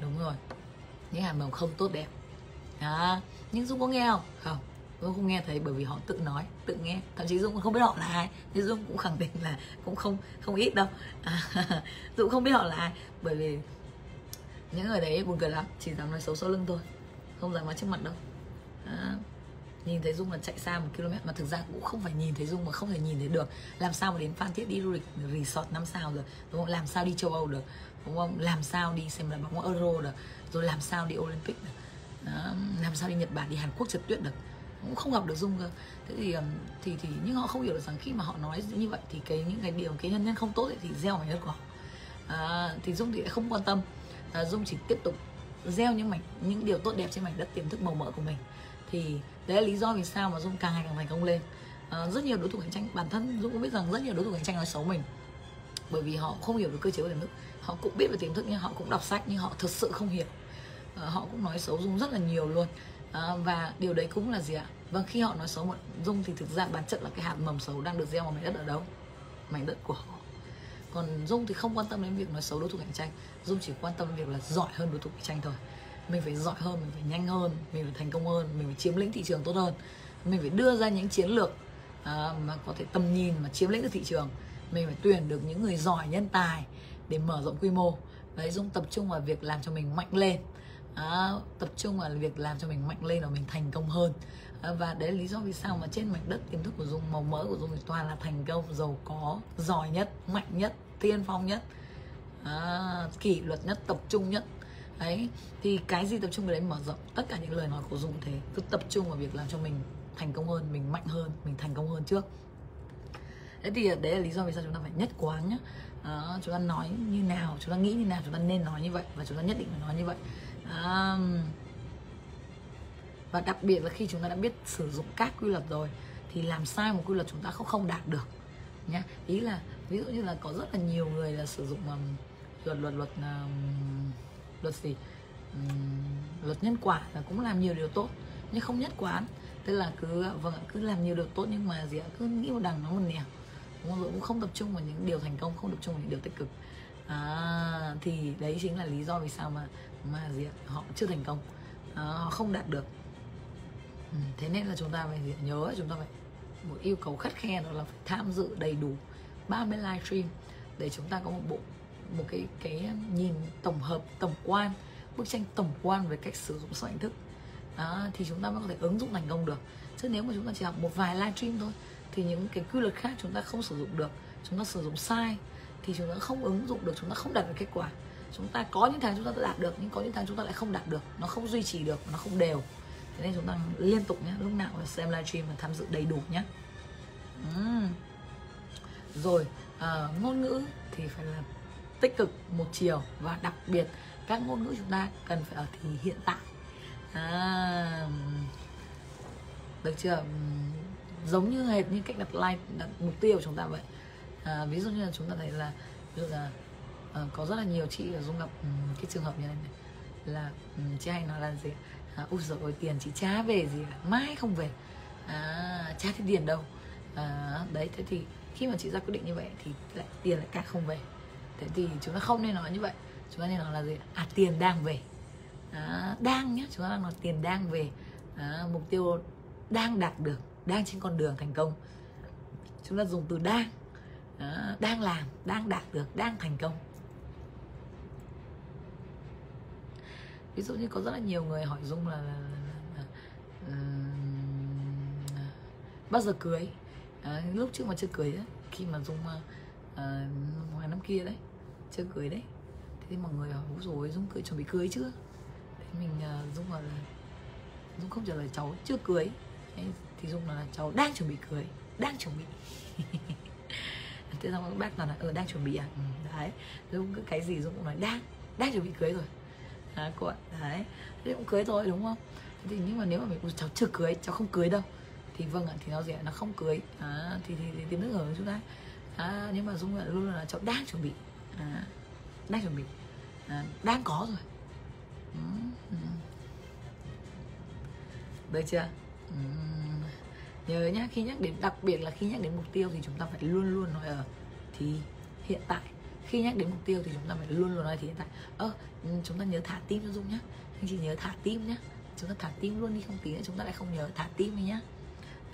đúng rồi. Những hạt mầm không tốt đẹp. À, nhưng dung có nghe không? Không. Dung không nghe thấy bởi vì họ tự nói tự nghe. Thậm chí dung không biết họ là ai. Nhưng dung cũng khẳng định là cũng không không ít đâu. À, dung không biết họ là ai. Bởi vì những người đấy buồn cười lắm. Chỉ dám nói xấu sau lưng thôi. Không dám nói trước mặt đâu. À, nhìn thấy dung là chạy xa một km mà thực ra cũng không phải nhìn thấy dung mà không thể nhìn thấy được. Làm sao mà đến phan thiết đi du lịch resort năm sao được đúng không? Làm sao đi châu âu được? Đúng không? Làm sao đi xem là bóng euro được rồi làm sao đi olympic được. Đó, làm sao đi nhật bản đi hàn quốc trượt tuyết được. Cũng không gặp được dung cơ. Thế thì thì thì nhưng họ không hiểu được rằng khi mà họ nói như vậy thì cái những cái điều cái nhân nhân không tốt ấy, thì gieo mảnh đất của họ. À, thì dung thì lại không quan tâm. À, dung chỉ tiếp tục gieo những mảnh những điều tốt đẹp trên mảnh đất tiềm thức màu mỡ của mình. Thì đấy là lý do vì sao mà dung càng ngày càng thành công lên. À, rất nhiều đối thủ cạnh tranh bản thân dung cũng biết rằng rất nhiều đối thủ cạnh tranh nói xấu mình. Bởi vì họ không hiểu được cơ chế của tiềm thức họ cũng biết về tiềm thức nhưng họ cũng đọc sách nhưng họ thực sự không hiểu. À, họ cũng nói xấu dung rất là nhiều luôn. À, và điều đấy cũng là gì ạ? Vâng khi họ nói xấu một dung thì thực ra bản chất là cái hạt mầm xấu đang được gieo vào mảnh đất ở đâu? Mảnh đất của họ. Còn dung thì không quan tâm đến việc nói xấu đối thủ cạnh tranh. Dung chỉ quan tâm đến việc là giỏi hơn đối thủ cạnh tranh thôi. Mình phải giỏi hơn mình phải nhanh hơn mình phải thành công hơn mình phải chiếm lĩnh thị trường tốt hơn. Mình phải đưa ra những chiến lược à, mà có thể tầm nhìn mà chiếm lĩnh được thị trường. Mình phải tuyển được những người giỏi nhân tài để mở rộng quy mô. Đấy dung tập trung vào việc làm cho mình mạnh lên. À, tập trung vào việc làm cho mình mạnh lên và mình thành công hơn. À, và đấy là lý do vì sao mà trên mảnh đất kiến thức của dung màu mỡ của dung thì toàn là thành công giàu có giỏi nhất mạnh nhất tiên phong nhất. À, kỷ luật nhất tập trung nhất. Đấy thì cái gì tập trung vào đấy mở rộng? Tất cả những lời nói của dung thế cứ tập trung vào việc làm cho mình thành công hơn mình mạnh hơn mình thành công hơn trước. Thế thì đấy là lý do vì sao chúng ta phải nhất quán nhá đó, chúng ta nói như nào chúng ta nghĩ như nào chúng ta nên nói như vậy và chúng ta nhất định phải nói như vậy. À, và đặc biệt là khi chúng ta đã biết sử dụng các quy luật rồi thì làm sai một quy luật chúng ta không không đạt được nhá. Ý là ví dụ như là có rất là nhiều người là sử dụng um, luật luật luật um, luật gì? Um, luật nhân quả là cũng làm nhiều điều tốt nhưng không nhất quán. Tức là cứ vâng cứ làm nhiều điều tốt nhưng mà gì ạ cứ nghĩ một đằng nó một nẻo đúng cũng không tập trung vào những điều thành công không tập trung vào những điều tích cực. À, thì đấy chính là lý do vì sao mà mà gì ạ? Họ chưa thành công. À, họ không đạt được. Ừ, thế nên là chúng ta phải gì? nhớ chúng ta phải một yêu cầu khắt khe đó là phải tham dự đầy đủ 30 livestream để chúng ta có một bộ một cái cái nhìn tổng hợp tổng quan bức tranh tổng quan về cách sử dụng số hình thức. Đó, thì chúng ta mới có thể ứng dụng thành công được. Chứ nếu mà chúng ta chỉ học một vài livestream thôi thì những cái quy luật khác chúng ta không sử dụng được chúng ta sử dụng sai thì chúng ta không ứng dụng được chúng ta không đạt được kết quả. Chúng ta có những tháng chúng ta đạt được nhưng có những tháng chúng ta lại không đạt được nó không duy trì được nó không đều. Thế nên chúng ta liên tục nhé lúc nào xem livestream và tham dự đầy đủ nhé uhm. rồi à, ngôn ngữ thì phải là tích cực một chiều và đặc biệt các ngôn ngữ chúng ta cần phải ở thì hiện tại. À, được chưa? Giống như hệt như cách đặt like đặt mục tiêu của chúng ta vậy. À, ví dụ như là chúng ta thấy là ví dụ là à, có rất là nhiều chị ở dung gặp um, cái trường hợp như này, này là um, chị hay nói là gì à, ui rồi tiền chị trả về gì mai không về. À, trả thì tiền đâu? À, đấy thế thì khi mà chị ra quyết định như vậy thì lại tiền lại càng không về. Thế thì chúng ta không nên nói như vậy. Chúng ta nên nói là gì à tiền đang về. À, đang nhé chúng ta đang nói tiền đang về. À, mục tiêu đang đạt được đang trên con đường thành công. Chúng ta dùng từ đang à, đang làm đang đạt được đang thành công. Ví dụ như có rất là nhiều người hỏi dung là, là, là, là, uh, bao giờ cưới? À, lúc trước mà chưa cưới ấy, khi mà dung à, à, uh, ngoài năm kia đấy chưa cưới đấy thế mọi người hỏi rồi dung cưới chuẩn bị cưới chưa? Thế mình uh, dung bảo là dung không trả lời cháu chưa cưới thì dung là cháu đang chuẩn bị cưới đang chuẩn bị. Thế xong các bác toàn là ờ đang chuẩn bị à? Ừ, đấy. Dung cứ cái gì dung cũng nói đang đang chuẩn bị cưới rồi. À, cô ạ? Đấy. Thế cũng cưới rồi đúng không? Thế thì nhưng mà nếu mà mình cháu chưa cưới cháu không cưới đâu. Thì vâng ạ thì nó gì ạ? Nó không cưới à, thì, thì, thì tiếng nước ở chúng ta à, nhưng mà dung là luôn là cháu đang chuẩn bị. À, đang chuẩn bị. À, đang có rồi. Ừ, ừ. được chưa? Ừ nhớ nhá khi nhắc đến đặc biệt là khi nhắc đến mục tiêu thì chúng ta phải luôn luôn nói ở thì hiện tại. Khi nhắc đến mục tiêu thì chúng ta phải luôn luôn nói thì hiện tại. Ơ ờ, chúng ta nhớ thả tim cho dung nhá. Anh chị nhớ thả tim nhá. Chúng ta thả tim luôn đi không tí nữa chúng ta lại không nhớ thả tim đi nhá.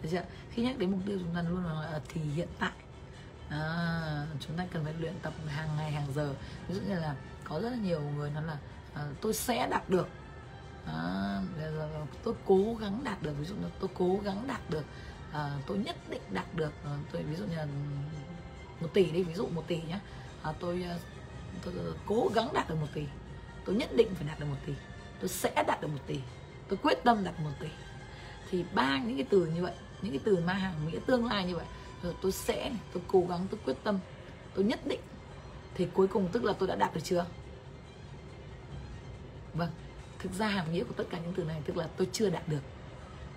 Được chưa? Khi nhắc đến mục tiêu chúng ta luôn nói ở thì hiện tại. À, chúng ta cần phải luyện tập hàng ngày hàng giờ. Ví dụ như là có rất là nhiều người nói là à, tôi sẽ đạt được à, tôi cố gắng đạt được ví dụ như tôi cố gắng đạt được à, tôi nhất định đạt được à, tôi ví dụ như là một tỷ đi ví dụ một tỷ nhá. À, ờ, tôi, tôi cố gắng đạt được một tỷ. Tôi nhất định phải đạt được một tỷ. Tôi sẽ đạt được một tỷ. Tôi quyết tâm đạt một tỷ. Thì ba những cái từ như vậy những cái từ mà hàng nghĩa tương lai như vậy rồi tôi sẽ tôi cố gắng tôi quyết tâm tôi nhất định. Thì cuối cùng tức là tôi đã đạt được chưa? Vâng thực ra hàm nghĩa của tất cả những từ này tức là tôi chưa đạt được.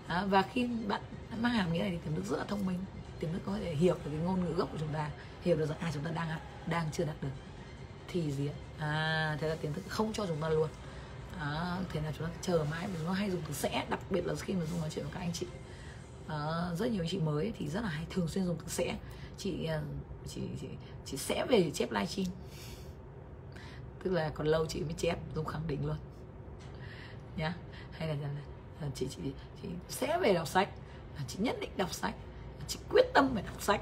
À, và khi bạn mang hàm nghĩa này thì tiềm thức rất là thông minh. Tiềm thức có thể hiểu được cái ngôn ngữ gốc của chúng ta hiểu được rằng à chúng ta đang đang chưa đạt được. Thì gì ạ? À thế là tiềm thức không cho chúng ta luôn. À, thế là chúng ta chờ mãi vì nó hay dùng từ sẽ đặc biệt là khi mà dùng nói chuyện với các anh chị. À, rất nhiều anh chị mới thì rất là hay thường xuyên dùng từ sẽ. Chị à, chị chị, chị sẽ về chép livestream. Tức là còn lâu chị mới chép dùng khẳng định luôn nhá. Hay là, là, là chị chị chị sẽ về đọc sách chị nhất định đọc sách. Chị quyết tâm phải đọc sách.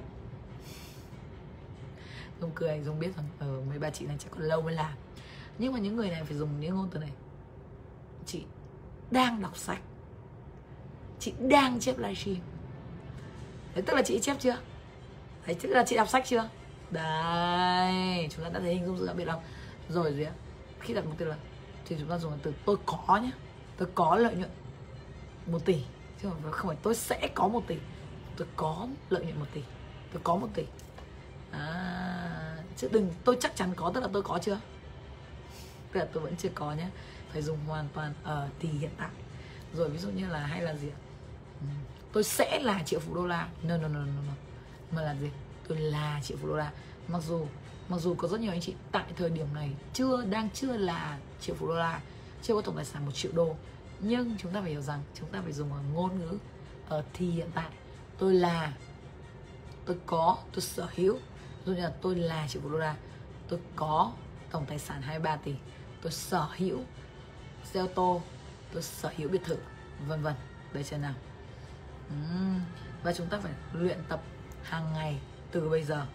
Dùng cười anh dùng biết rằng ở ờ, mấy bà chị này chắc còn lâu mới làm. Nhưng mà những người này phải dùng những ngôn từ này. Chị đang đọc sách. Chị đang chép livestream. Đấy tức là chị chép chưa? Đấy tức là chị đọc sách chưa? Đấy chúng ta đã thấy hình dung sự đặc biệt không? Rồi gì ạ khi đặt mục tiêu là thì chúng ta dùng từ tôi có nhé tôi có lợi nhuận một tỷ. Chứ không phải tôi sẽ có một tỷ. Tôi có lợi nhuận một tỷ. Tôi có một tỷ. À, chứ đừng tôi chắc chắn có tức là tôi có chưa? Tức là tôi vẫn chưa có nhé. Phải dùng hoàn toàn ở tỷ hiện tại. Rồi ví dụ như là hay là gì ừ, tôi sẽ là triệu phú đô la. No no no no no. Mà là gì? Tôi là triệu phú đô la. Mặc dù mặc dù có rất nhiều anh chị tại thời điểm này chưa đang chưa là triệu phú đô la chưa có tổng tài sản một triệu đô. Nhưng chúng ta phải hiểu rằng chúng ta phải dùng ở ngôn ngữ ở thì hiện tại tôi là tôi có tôi sở hữu. Dụ như là tôi là triệu phú đô la tôi có tổng tài sản 23 tỷ tôi sở hữu xe ô tô tôi sở hữu biệt thự vân vân. Đấy chưa nào? Uhm. và chúng ta phải luyện tập hàng ngày từ bây giờ.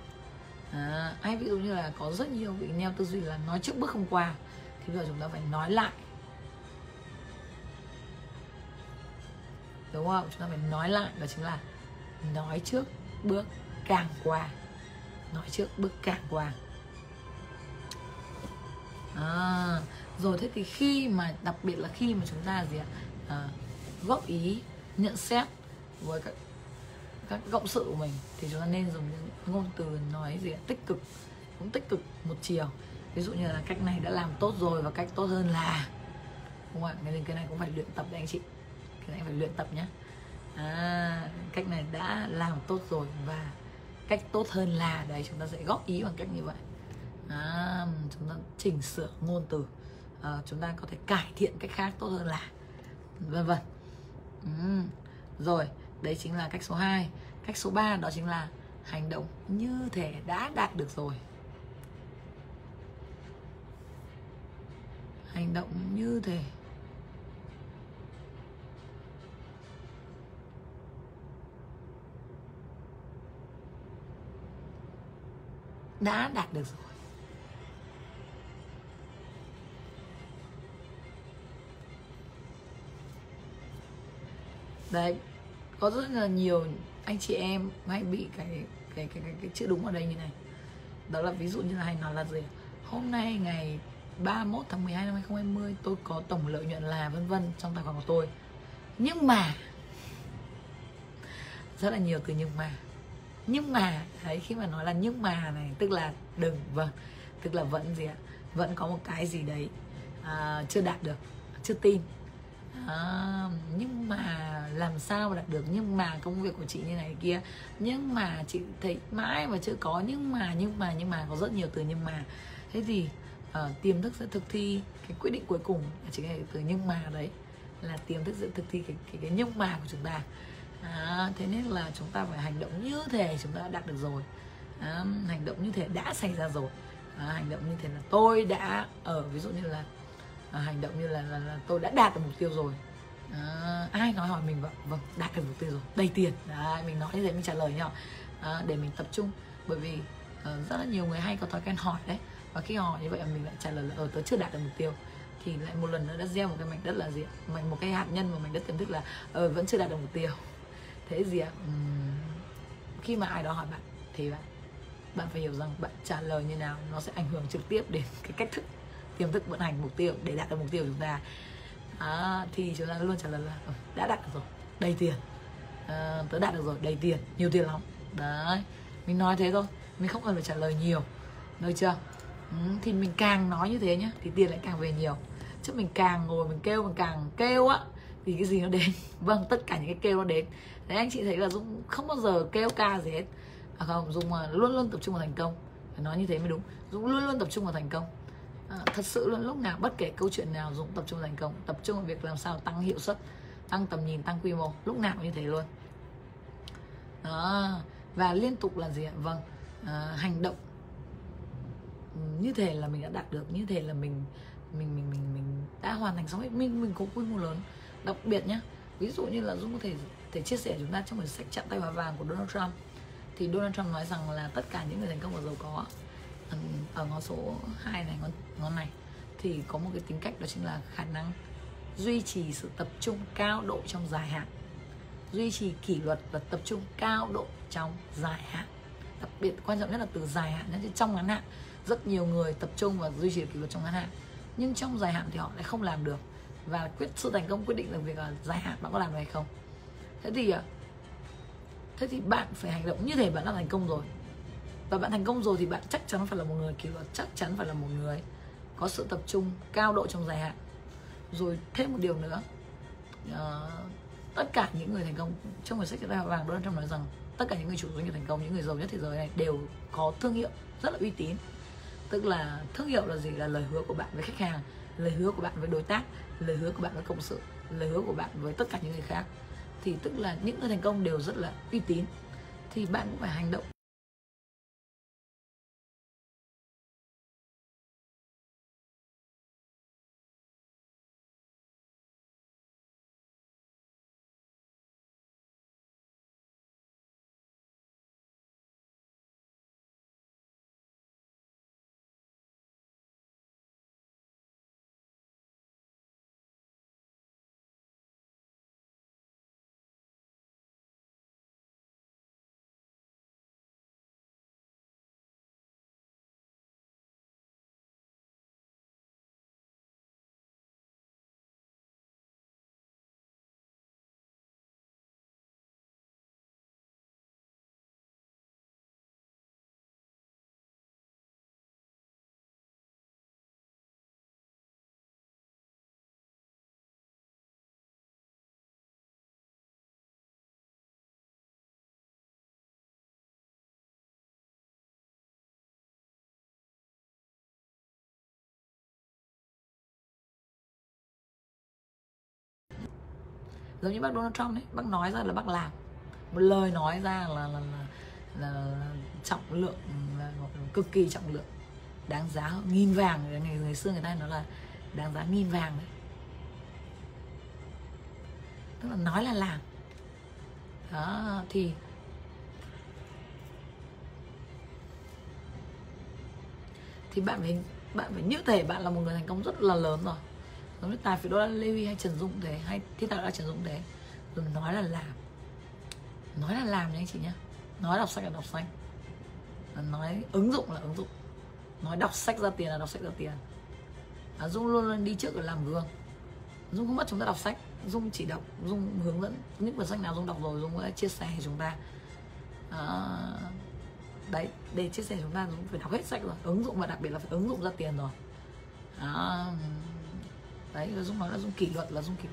À, hay ví dụ như là có rất nhiều bị neo tư duy là nói trước bước không qua thì bây giờ chúng ta phải nói lại. Đúng không? Chúng ta phải nói lại đó chính là nói trước bước càng qua. Nói trước bước càng qua. À, rồi thế thì khi mà đặc biệt là khi mà chúng ta gì ạ? À, góp ý nhận xét với các các cộng sự của mình thì chúng ta nên dùng những ngôn từ nói gì ạ? Tích cực cũng tích cực một chiều. Ví dụ như là cách này đã làm tốt rồi và cách tốt hơn là. Đúng không ạ? Cái này, cái này cũng phải luyện tập đấy anh chị cái phải luyện tập nhé à, cách này đã làm tốt rồi và cách tốt hơn là đấy chúng ta sẽ góp ý bằng cách như vậy. À, chúng ta chỉnh sửa ngôn từ. À, chúng ta có thể cải thiện cách khác tốt hơn là vân vân. Ừ. rồi đấy chính là cách số 2 cách số 3 đó chính là hành động như thể đã đạt được rồi. Hành động như thể đã đạt được rồi. Đấy có rất là nhiều anh chị em hay bị cái cái cái cái, cái chữ đúng ở đây như này. Đó là ví dụ như là hay nói là gì? Hôm nay ngày 31 tháng 12 năm 2020 tôi có tổng lợi nhuận là vân vân trong tài khoản của tôi. Nhưng mà rất là nhiều từ nhưng mà nhưng mà đấy khi mà nói là nhưng mà này tức là đừng vâng tức là vẫn gì ạ? Vẫn có một cái gì đấy à, chưa đạt được chưa tin. À, nhưng mà làm sao mà đạt được? Nhưng mà công việc của chị như này kia nhưng mà chị thấy mãi mà chưa có nhưng mà nhưng mà nhưng mà có rất nhiều từ nhưng mà. Thế thì uh, tiềm thức sẽ thực thi cái quyết định cuối cùng là chính là từ nhưng mà đấy là tiềm thức sẽ thực thi cái cái, cái nhưng mà của chúng ta à, thế nên là chúng ta phải hành động như thế chúng ta đã đạt được rồi. À, hành động như thế đã xảy ra rồi. À, hành động như thế là tôi đã ở ví dụ như là à, hành động như là, là, là tôi đã đạt được mục tiêu rồi. À, ai nói hỏi mình vậy? Vâng đạt được mục tiêu rồi. Đầy tiền. À, mình nói như thế mình trả lời nhau à, để mình tập trung. Bởi vì à, rất là nhiều người hay có thói quen hỏi đấy. Và khi hỏi như vậy mình lại trả lời là ờ, ở tôi chưa đạt được mục tiêu. Thì lại một lần nữa đã gieo một cái mảnh đất là gì mảnh một cái hạt nhân mà mảnh đất tiềm thức là ờ vẫn chưa đạt được mục tiêu thế gì ạ? Uhm, khi mà ai đó hỏi bạn thì bạn bạn phải hiểu rằng bạn trả lời như nào nó sẽ ảnh hưởng trực tiếp đến cái cách thức tiềm thức vận hành mục tiêu để đạt được mục tiêu của chúng ta. À, thì chúng ta luôn trả lời là ừ, đã đạt được rồi đầy tiền. À, tớ đạt được rồi đầy tiền nhiều tiền lắm. Đấy mình nói thế thôi mình không cần phải trả lời nhiều được chưa? Ừ, thì mình càng nói như thế nhá thì tiền lại càng về nhiều. Chứ mình càng ngồi mình kêu mình càng kêu á vì cái gì nó đến? Vâng tất cả những cái kêu nó đến. Đấy anh chị thấy là dũng không bao giờ kêu ca gì hết. À không dũng luôn luôn tập trung vào thành công. Phải nói như thế mới đúng. Dũng luôn luôn tập trung vào thành công. À, thật sự luôn lúc nào bất kể câu chuyện nào dũng tập trung vào thành công. Tập trung vào việc làm sao tăng hiệu suất tăng tầm nhìn tăng quy mô. Lúc nào cũng như thế luôn. Đó và liên tục là gì ạ? Vâng à, hành động. Như thế là mình đã đạt được như thế là mình mình mình mình mình đã hoàn thành xong hết. Mình mình có quy mô lớn đặc biệt nhé ví dụ như là dung có thể thể chia sẻ chúng ta trong quyển sách chạm tay vào vàng của Donald Trump. Thì Donald Trump nói rằng là tất cả những người thành công và giàu có, ở ngón số 2 này, ngón ngón này, thì có một cái tính cách đó chính là khả năng duy trì sự tập trung cao độ trong dài hạn, duy trì kỷ luật và tập trung cao độ trong dài hạn. Đặc biệt quan trọng nhất là từ dài hạn đến trong ngắn hạn, rất nhiều người tập trung và duy trì kỷ luật trong ngắn hạn, nhưng trong dài hạn thì họ lại không làm được và quyết sự thành công quyết định là việc là dài hạn bạn có làm được hay không. Thế thì à, thế thì bạn phải hành động như thế bạn đã thành công rồi. Và bạn thành công rồi thì bạn chắc chắn phải là một người kỷ luật chắc chắn phải là một người có sự tập trung cao độ trong dài hạn. Rồi thêm một điều nữa uh, tất cả những người thành công trong quyển sách tay vàng Donald Trump nói rằng tất cả những người chủ doanh nghiệp thành công những người giàu nhất thế giới này đều có thương hiệu rất là uy tín. Tức là thương hiệu là gì? Là lời hứa của bạn với khách hàng lời hứa của bạn với đối tác, lời hứa của bạn với cộng sự, lời hứa của bạn với tất cả những người khác. Thì tức là những người thành công đều rất là uy tín. Thì bạn cũng phải hành động giống như bác Donald Trump đấy bác nói ra là bác làm. Một lời nói ra là là là, là, trọng lượng là cực kỳ trọng lượng. Đáng giá nghìn vàng. Ngày ngày xưa người ta nói là đáng giá nghìn vàng đấy. Tức là nói là làm. Đó thì thì bạn phải bạn phải như thể bạn là một người thành công rất là lớn rồi giống như tài phiệt đô la Levi hay Trần Dũng thế hay thiết tạo đã Trần Dũng thế rồi nói là làm. Nói là làm nha anh chị nhé nói đọc sách là đọc sách. Nói ứng dụng là ứng dụng. Nói đọc sách ra tiền là đọc sách ra tiền. À, Dung luôn luôn đi trước để làm gương. Dung không mất chúng ta đọc sách. Dung chỉ đọc Dung hướng dẫn những cuốn sách nào Dung đọc rồi Dung sẽ chia sẻ với chúng ta. À, đấy để chia sẻ chúng ta Dung phải đọc hết sách rồi. Ứng dụng và đặc biệt là phải ứng dụng ra tiền rồi. À, đấy là Dung nói là Dung kỷ luật là Dung kỷ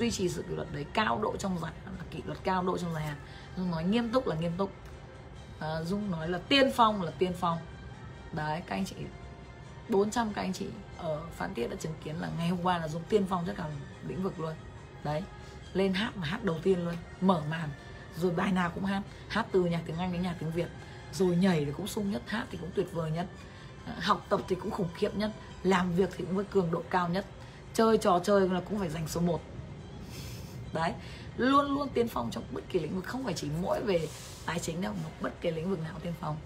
duy trì sự kỷ luật đấy cao độ trong dài là kỷ luật cao độ trong dài hạn. Dung nói nghiêm túc là nghiêm túc. À, dung nói là tiên phong là tiên phong. Đấy các anh chị 400 các anh chị ở phán tiết đã chứng kiến là ngày hôm qua là dung tiên phong tất cả lĩnh vực luôn. Đấy lên hát mà hát đầu tiên luôn mở màn rồi bài nào cũng hát hát từ nhạc tiếng anh đến nhạc tiếng việt. Rồi nhảy thì cũng sung nhất hát thì cũng tuyệt vời nhất. Ờ, học tập thì cũng khủng khiếp nhất làm việc thì cũng với cường độ cao nhất. Chơi trò chơi là cũng phải giành số 1 đấy luôn luôn tiên phong trong bất kỳ lĩnh vực không phải chỉ mỗi về tài chính đâu mà bất kỳ lĩnh vực nào tiên phong.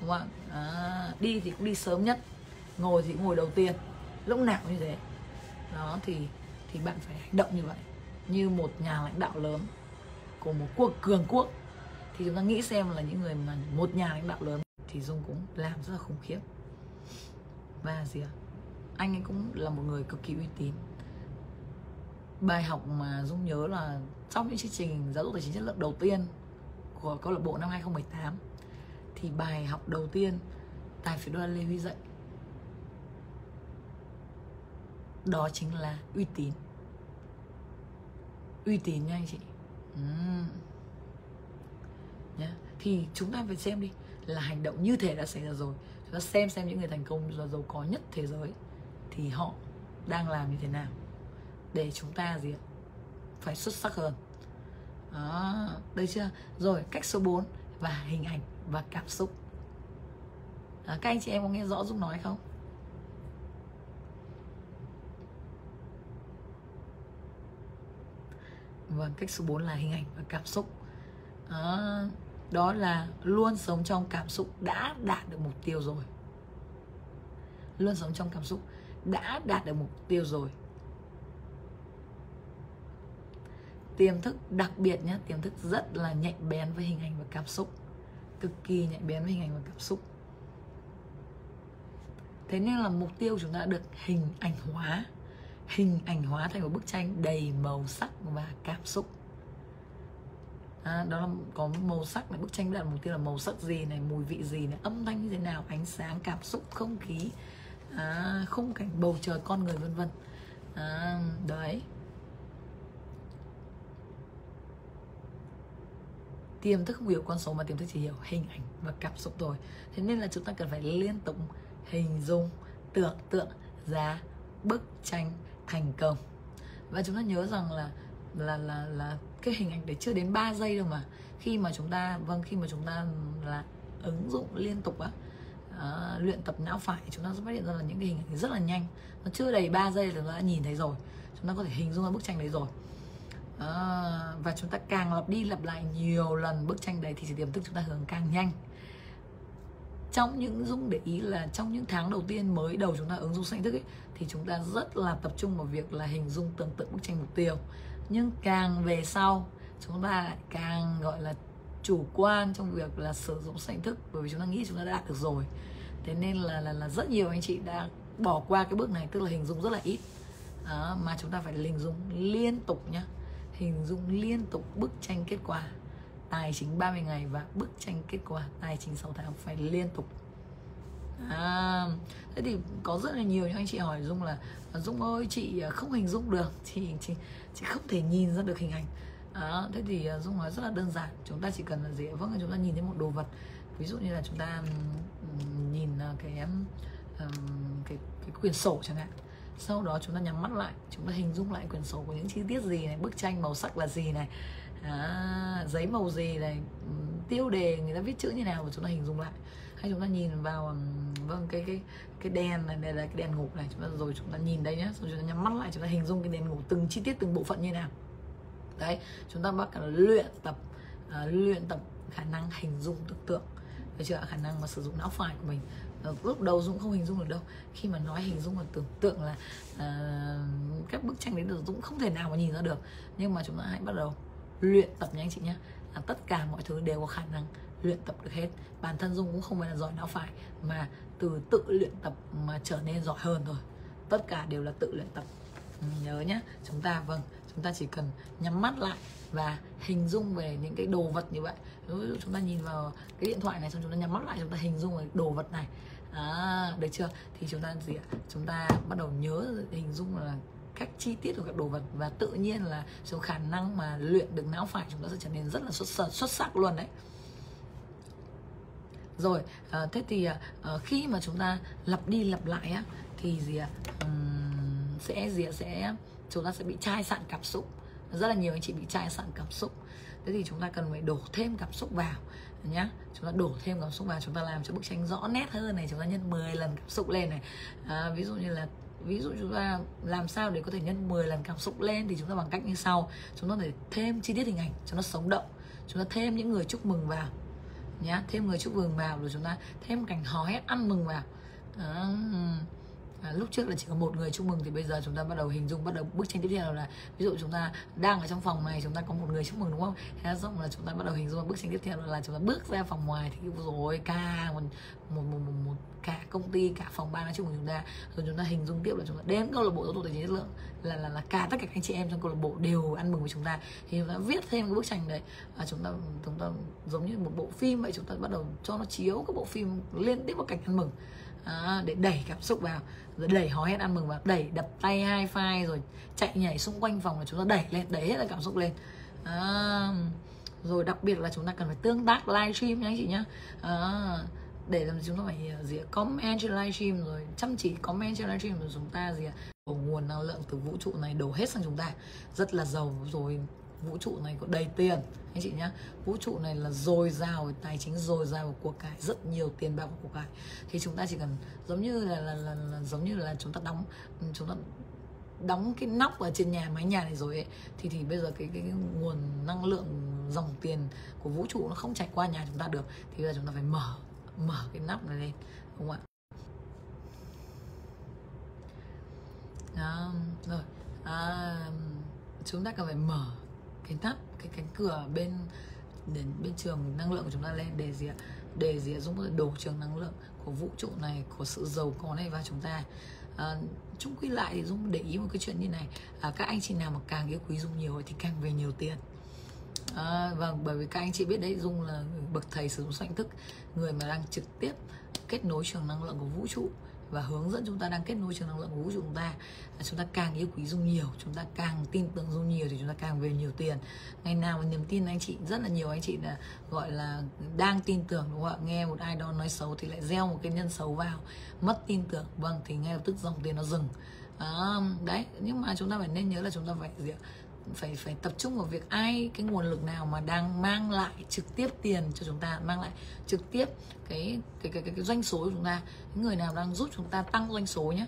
Đúng không à, đi thì cũng đi sớm nhất ngồi thì cũng ngồi đầu tiên lúc nào cũng như thế. Đó thì thì bạn phải hành động như vậy. Như một nhà lãnh đạo lớn của một quốc cường quốc. Thì chúng ta nghĩ xem là những người mà một nhà lãnh đạo lớn thì dung cũng làm rất là khủng khiếp. Và gì ạ? Anh ấy cũng là một người cực kỳ uy tín bài học mà Dung nhớ là trong những chương trình giáo dục tài chính chất lượng đầu tiên của câu lạc bộ năm 2018 thì bài học đầu tiên tài phiệt đoàn Lê Huy dạy đó chính là uy tín uy tín nha anh chị uhm. yeah. thì chúng ta phải xem đi là hành động như thế đã xảy ra rồi chúng ta xem xem những người thành công và giàu có nhất thế giới thì họ đang làm như thế nào để chúng ta gì ạ? Phải xuất sắc hơn. Đó đây chưa? Rồi cách số 4 và hình ảnh và cảm xúc. Đó, các anh chị em có nghe rõ Dung nói không? Vâng, cách số 4 là hình ảnh và cảm xúc. Đó, Đó là luôn sống trong cảm xúc đã đạt được mục tiêu rồi. Luôn sống trong cảm xúc đã đạt được mục tiêu rồi. Tiềm thức đặc biệt nhé tiềm thức rất là nhạy bén với hình ảnh và cảm xúc. Cực kỳ nhạy bén với hình ảnh và cảm xúc. Thế nên là mục tiêu chúng ta đã được hình ảnh hóa. Hình ảnh hóa thành một bức tranh đầy màu sắc và cảm xúc. À, đó là có màu sắc này bức tranh đạt mục tiêu là màu sắc gì này mùi vị gì này âm thanh như thế nào ánh sáng cảm xúc không khí. À, khung cảnh bầu trời con người vân vân. À, đấy. Tiềm thức không hiểu con số mà tiềm thức chỉ hiểu hình ảnh và cảm xúc thôi. Thế nên là chúng ta cần phải liên tục hình dung tưởng tượng ra bức tranh thành công. Và chúng ta nhớ rằng là là là là cái hình ảnh đấy chưa đến 3 giây đâu mà. Khi mà chúng ta vâng khi mà chúng ta là ứng dụng liên tục á à, luyện tập não phải chúng ta sẽ phát hiện ra là những cái hình ảnh rất là nhanh. Nó chưa đầy 3 giây là chúng ta đã nhìn thấy rồi. Chúng ta có thể hình dung ra bức tranh đấy rồi à, và chúng ta càng lặp đi lặp lại nhiều lần bức tranh đấy thì sự tiềm thức chúng ta hướng càng nhanh. Trong những dung để ý là trong những tháng đầu tiên mới đầu chúng ta ứng dụng sinh thức ấy, thì chúng ta rất là tập trung vào việc là hình dung tưởng tượng bức tranh mục tiêu. Nhưng càng về sau chúng ta lại càng gọi là chủ quan trong việc là sử dụng sinh thức bởi vì chúng ta nghĩ chúng ta đã đạt được rồi. Thế nên là là, là rất nhiều anh chị đã bỏ qua cái bước này tức là hình dung rất là ít. Đó, mà chúng ta phải hình dung liên tục nhá hình dung liên tục bức tranh kết quả. Tài chính 30 ngày và bức tranh kết quả tài chính 6 tháng phải liên tục. À, thế thì có rất là nhiều những anh chị hỏi dung là à, dung ơi chị à, không hình dung được chị chị chị không thể nhìn ra được hình ảnh. À, thế thì à, dung nói rất là đơn giản chúng ta chỉ cần là gì vâng chúng ta nhìn thấy một đồ vật. Ví dụ như là chúng ta nhìn cái cái cái, cái quyển sổ chẳng hạn sau đó chúng ta nhắm mắt lại chúng ta hình dung lại quyển sổ của những chi tiết gì này bức tranh màu sắc là gì này à, giấy màu gì này tiêu đề người ta viết chữ như nào và chúng ta hình dung lại. Hay chúng ta nhìn vào vâng cái cái cái đèn này đây là cái đèn ngủ này chúng ta rồi chúng ta nhìn đây nhé rồi chúng ta nhắm mắt lại chúng ta hình dung cái đèn ngủ từng chi tiết từng bộ phận như nào. Đấy chúng ta bắt cả luyện tập uh, luyện tập khả năng hình dung tưởng tượng. Được chưa khả năng mà sử dụng não phải của mình. Ờ, lúc đầu dũng không hình dung được đâu. Khi mà nói hình dung và tưởng tượng là uh, các bức tranh đấy được dũng không thể nào mà nhìn ra được. Nhưng mà chúng ta hãy bắt đầu luyện tập nha anh chị nhé là tất cả mọi thứ đều có khả năng luyện tập được hết. Bản thân dung cũng không phải là giỏi não phải mà từ tự luyện tập mà trở nên giỏi hơn rồi tất cả đều là tự luyện tập. Ừ, nhớ nhé chúng ta vâng chúng ta chỉ cần nhắm mắt lại và hình dung về những cái đồ vật như vậy. Ví dụ chúng ta nhìn vào cái điện thoại này xong chúng ta nhắm mắt lại chúng ta hình dung về đồ vật này à, được chưa? Thì chúng ta gì ạ? Chúng ta bắt đầu nhớ hình dung là các chi tiết của các đồ vật và tự nhiên là số khả năng mà luyện được não phải chúng ta sẽ trở nên rất là xuất sắc, xuất sắc luôn đấy. Rồi à, thế thì à, à, khi mà chúng ta lặp đi lặp lại á thì gì ạ? Um, sẽ gì ạ? Sẽ chúng ta sẽ bị chai sạn cảm xúc. Rất là nhiều anh chị bị chai sạn cảm xúc. Thế thì chúng ta cần phải đổ thêm cảm xúc vào nhá. Chúng ta đổ thêm cảm xúc vào chúng ta làm cho bức tranh rõ nét hơn này chúng ta nhân 10 lần cảm xúc lên này. À, ví dụ như là ví dụ chúng ta làm sao để có thể nhân 10 lần cảm xúc lên thì chúng ta bằng cách như sau. Chúng ta phải thêm chi tiết hình ảnh cho nó sống động. Chúng ta thêm những người chúc mừng vào nhá. Thêm người chúc mừng vào rồi chúng ta thêm cảnh hò hét ăn mừng vào. À, à, lúc trước là chỉ có một người chúc mừng thì bây giờ chúng ta bắt đầu hình dung bắt đầu bức tranh tiếp theo là ví dụ chúng ta đang ở trong phòng này chúng ta có một người chúc mừng đúng không thế xong là chúng ta bắt đầu hình dung bức tranh tiếp theo là chúng ta bước ra phòng ngoài thì rồi ca một một, một, một, một cả công ty cả phòng ban nói chung của chúng ta rồi chúng ta hình dung tiếp là chúng ta đến câu lạc bộ giáo dục tài chính chất lượng là là là cả tất cả các anh chị em trong câu lạc bộ đều ăn mừng với chúng ta thì chúng ta viết thêm cái bức tranh đấy và chúng ta chúng ta giống như một bộ phim vậy chúng ta bắt đầu cho nó chiếu các bộ phim liên tiếp vào cảnh ăn mừng à, để đẩy cảm xúc vào. Rồi đẩy hò hét ăn mừng vào. Đẩy đập tay hai phai rồi chạy nhảy xung quanh phòng là chúng ta đẩy lên đẩy hết là cảm xúc lên. À, rồi đặc biệt là chúng ta cần phải tương tác livestream nha anh chị nhá. À, để làm chúng ta phải ờ, gì comment trên livestream rồi chăm chỉ comment trên livestream rồi chúng ta gì ạ? nguồn năng lượng từ vũ trụ này đổ hết sang chúng ta. Rất là giàu rồi vũ trụ này có đầy tiền. Anh chị nhá vũ trụ này là dồi dào về tài chính dồi dào về cuộc cải rất nhiều tiền bạc của của cải. Thì chúng ta chỉ cần giống như là, là, là, là giống như là chúng ta đóng chúng ta đóng cái nóc ở trên nhà mái nhà này rồi ấy thì thì bây giờ cái, cái, cái nguồn năng lượng dòng tiền của vũ trụ nó không chạy qua nhà chúng ta được. Thì bây giờ chúng ta phải mở mở cái nắp này lên đúng không ạ? À, rồi. À, chúng ta cần phải mở cái nắp cái cánh cửa bên đến bên trường năng lượng của chúng ta lên để gì ạ? Để gì ạ? Dung có thể đổ trường năng lượng của vũ trụ này của sự giàu có này vào chúng ta. À, chung quy lại thì dung để ý một cái chuyện như này. À, các anh chị nào mà càng yêu quý dung nhiều thì càng về nhiều tiền. À, và bởi vì các anh chị biết đấy dung là bậc thầy sử dụng soạn thức người mà đang trực tiếp kết nối trường năng lượng của vũ trụ và hướng dẫn chúng ta đang kết nối trường năng lượng của vũ trụ chúng ta. À, chúng ta càng yêu quý dung nhiều chúng ta càng tin tưởng dung nhiều thì chúng ta càng về nhiều tiền. Ngày nào mà niềm tin anh chị rất là nhiều anh chị là gọi là đang tin tưởng đúng không ạ? Nghe một ai đó nói xấu thì lại gieo một cái nhân xấu vào. Mất tin tưởng vâng thì ngay lập tức dòng tiền nó dừng. À, đấy nhưng mà chúng ta phải nên nhớ là chúng ta phải gì ạ? Phải phải tập trung vào việc ai cái nguồn lực nào mà đang mang lại trực tiếp tiền cho chúng ta mang lại trực tiếp cái cái cái cái, cái doanh số của chúng ta. Những người nào đang giúp chúng ta tăng doanh số nhé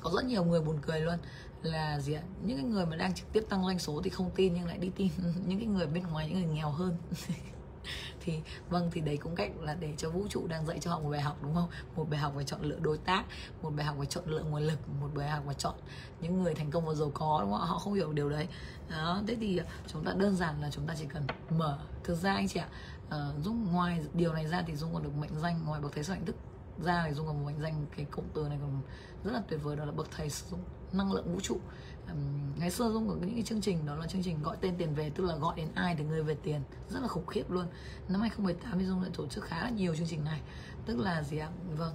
có rất nhiều người buồn cười luôn. Là gì ạ? Những cái người mà đang trực tiếp tăng doanh số thì không tin nhưng lại đi tin những cái người bên ngoài những người nghèo hơn. thì vâng thì đấy cũng cách là để cho vũ trụ đang dạy cho họ một bài học đúng không? Một bài học về chọn lựa đối tác một bài học về chọn lựa nguồn lực một bài học về chọn những người thành công và giàu có đúng không? Họ không hiểu điều đấy. Đó thế thì à, chúng ta đơn giản là chúng ta chỉ cần mở thực ra anh chị ạ. Uh, dung ngoài điều này ra thì dung còn được mệnh danh ngoài bậc thầy số hạnh thức ra thì dung còn một mệnh danh cái cụm từ này còn rất là tuyệt vời đó là bậc thầy sử dụng năng lượng vũ trụ ngày xưa dung có những cái chương trình đó là chương trình gọi tên tiền về tức là gọi đến ai thì người về tiền. Rất là khủng khiếp luôn. Năm 2018 thì dung đã tổ chức khá là nhiều chương trình này. Tức là gì ạ? Vâng.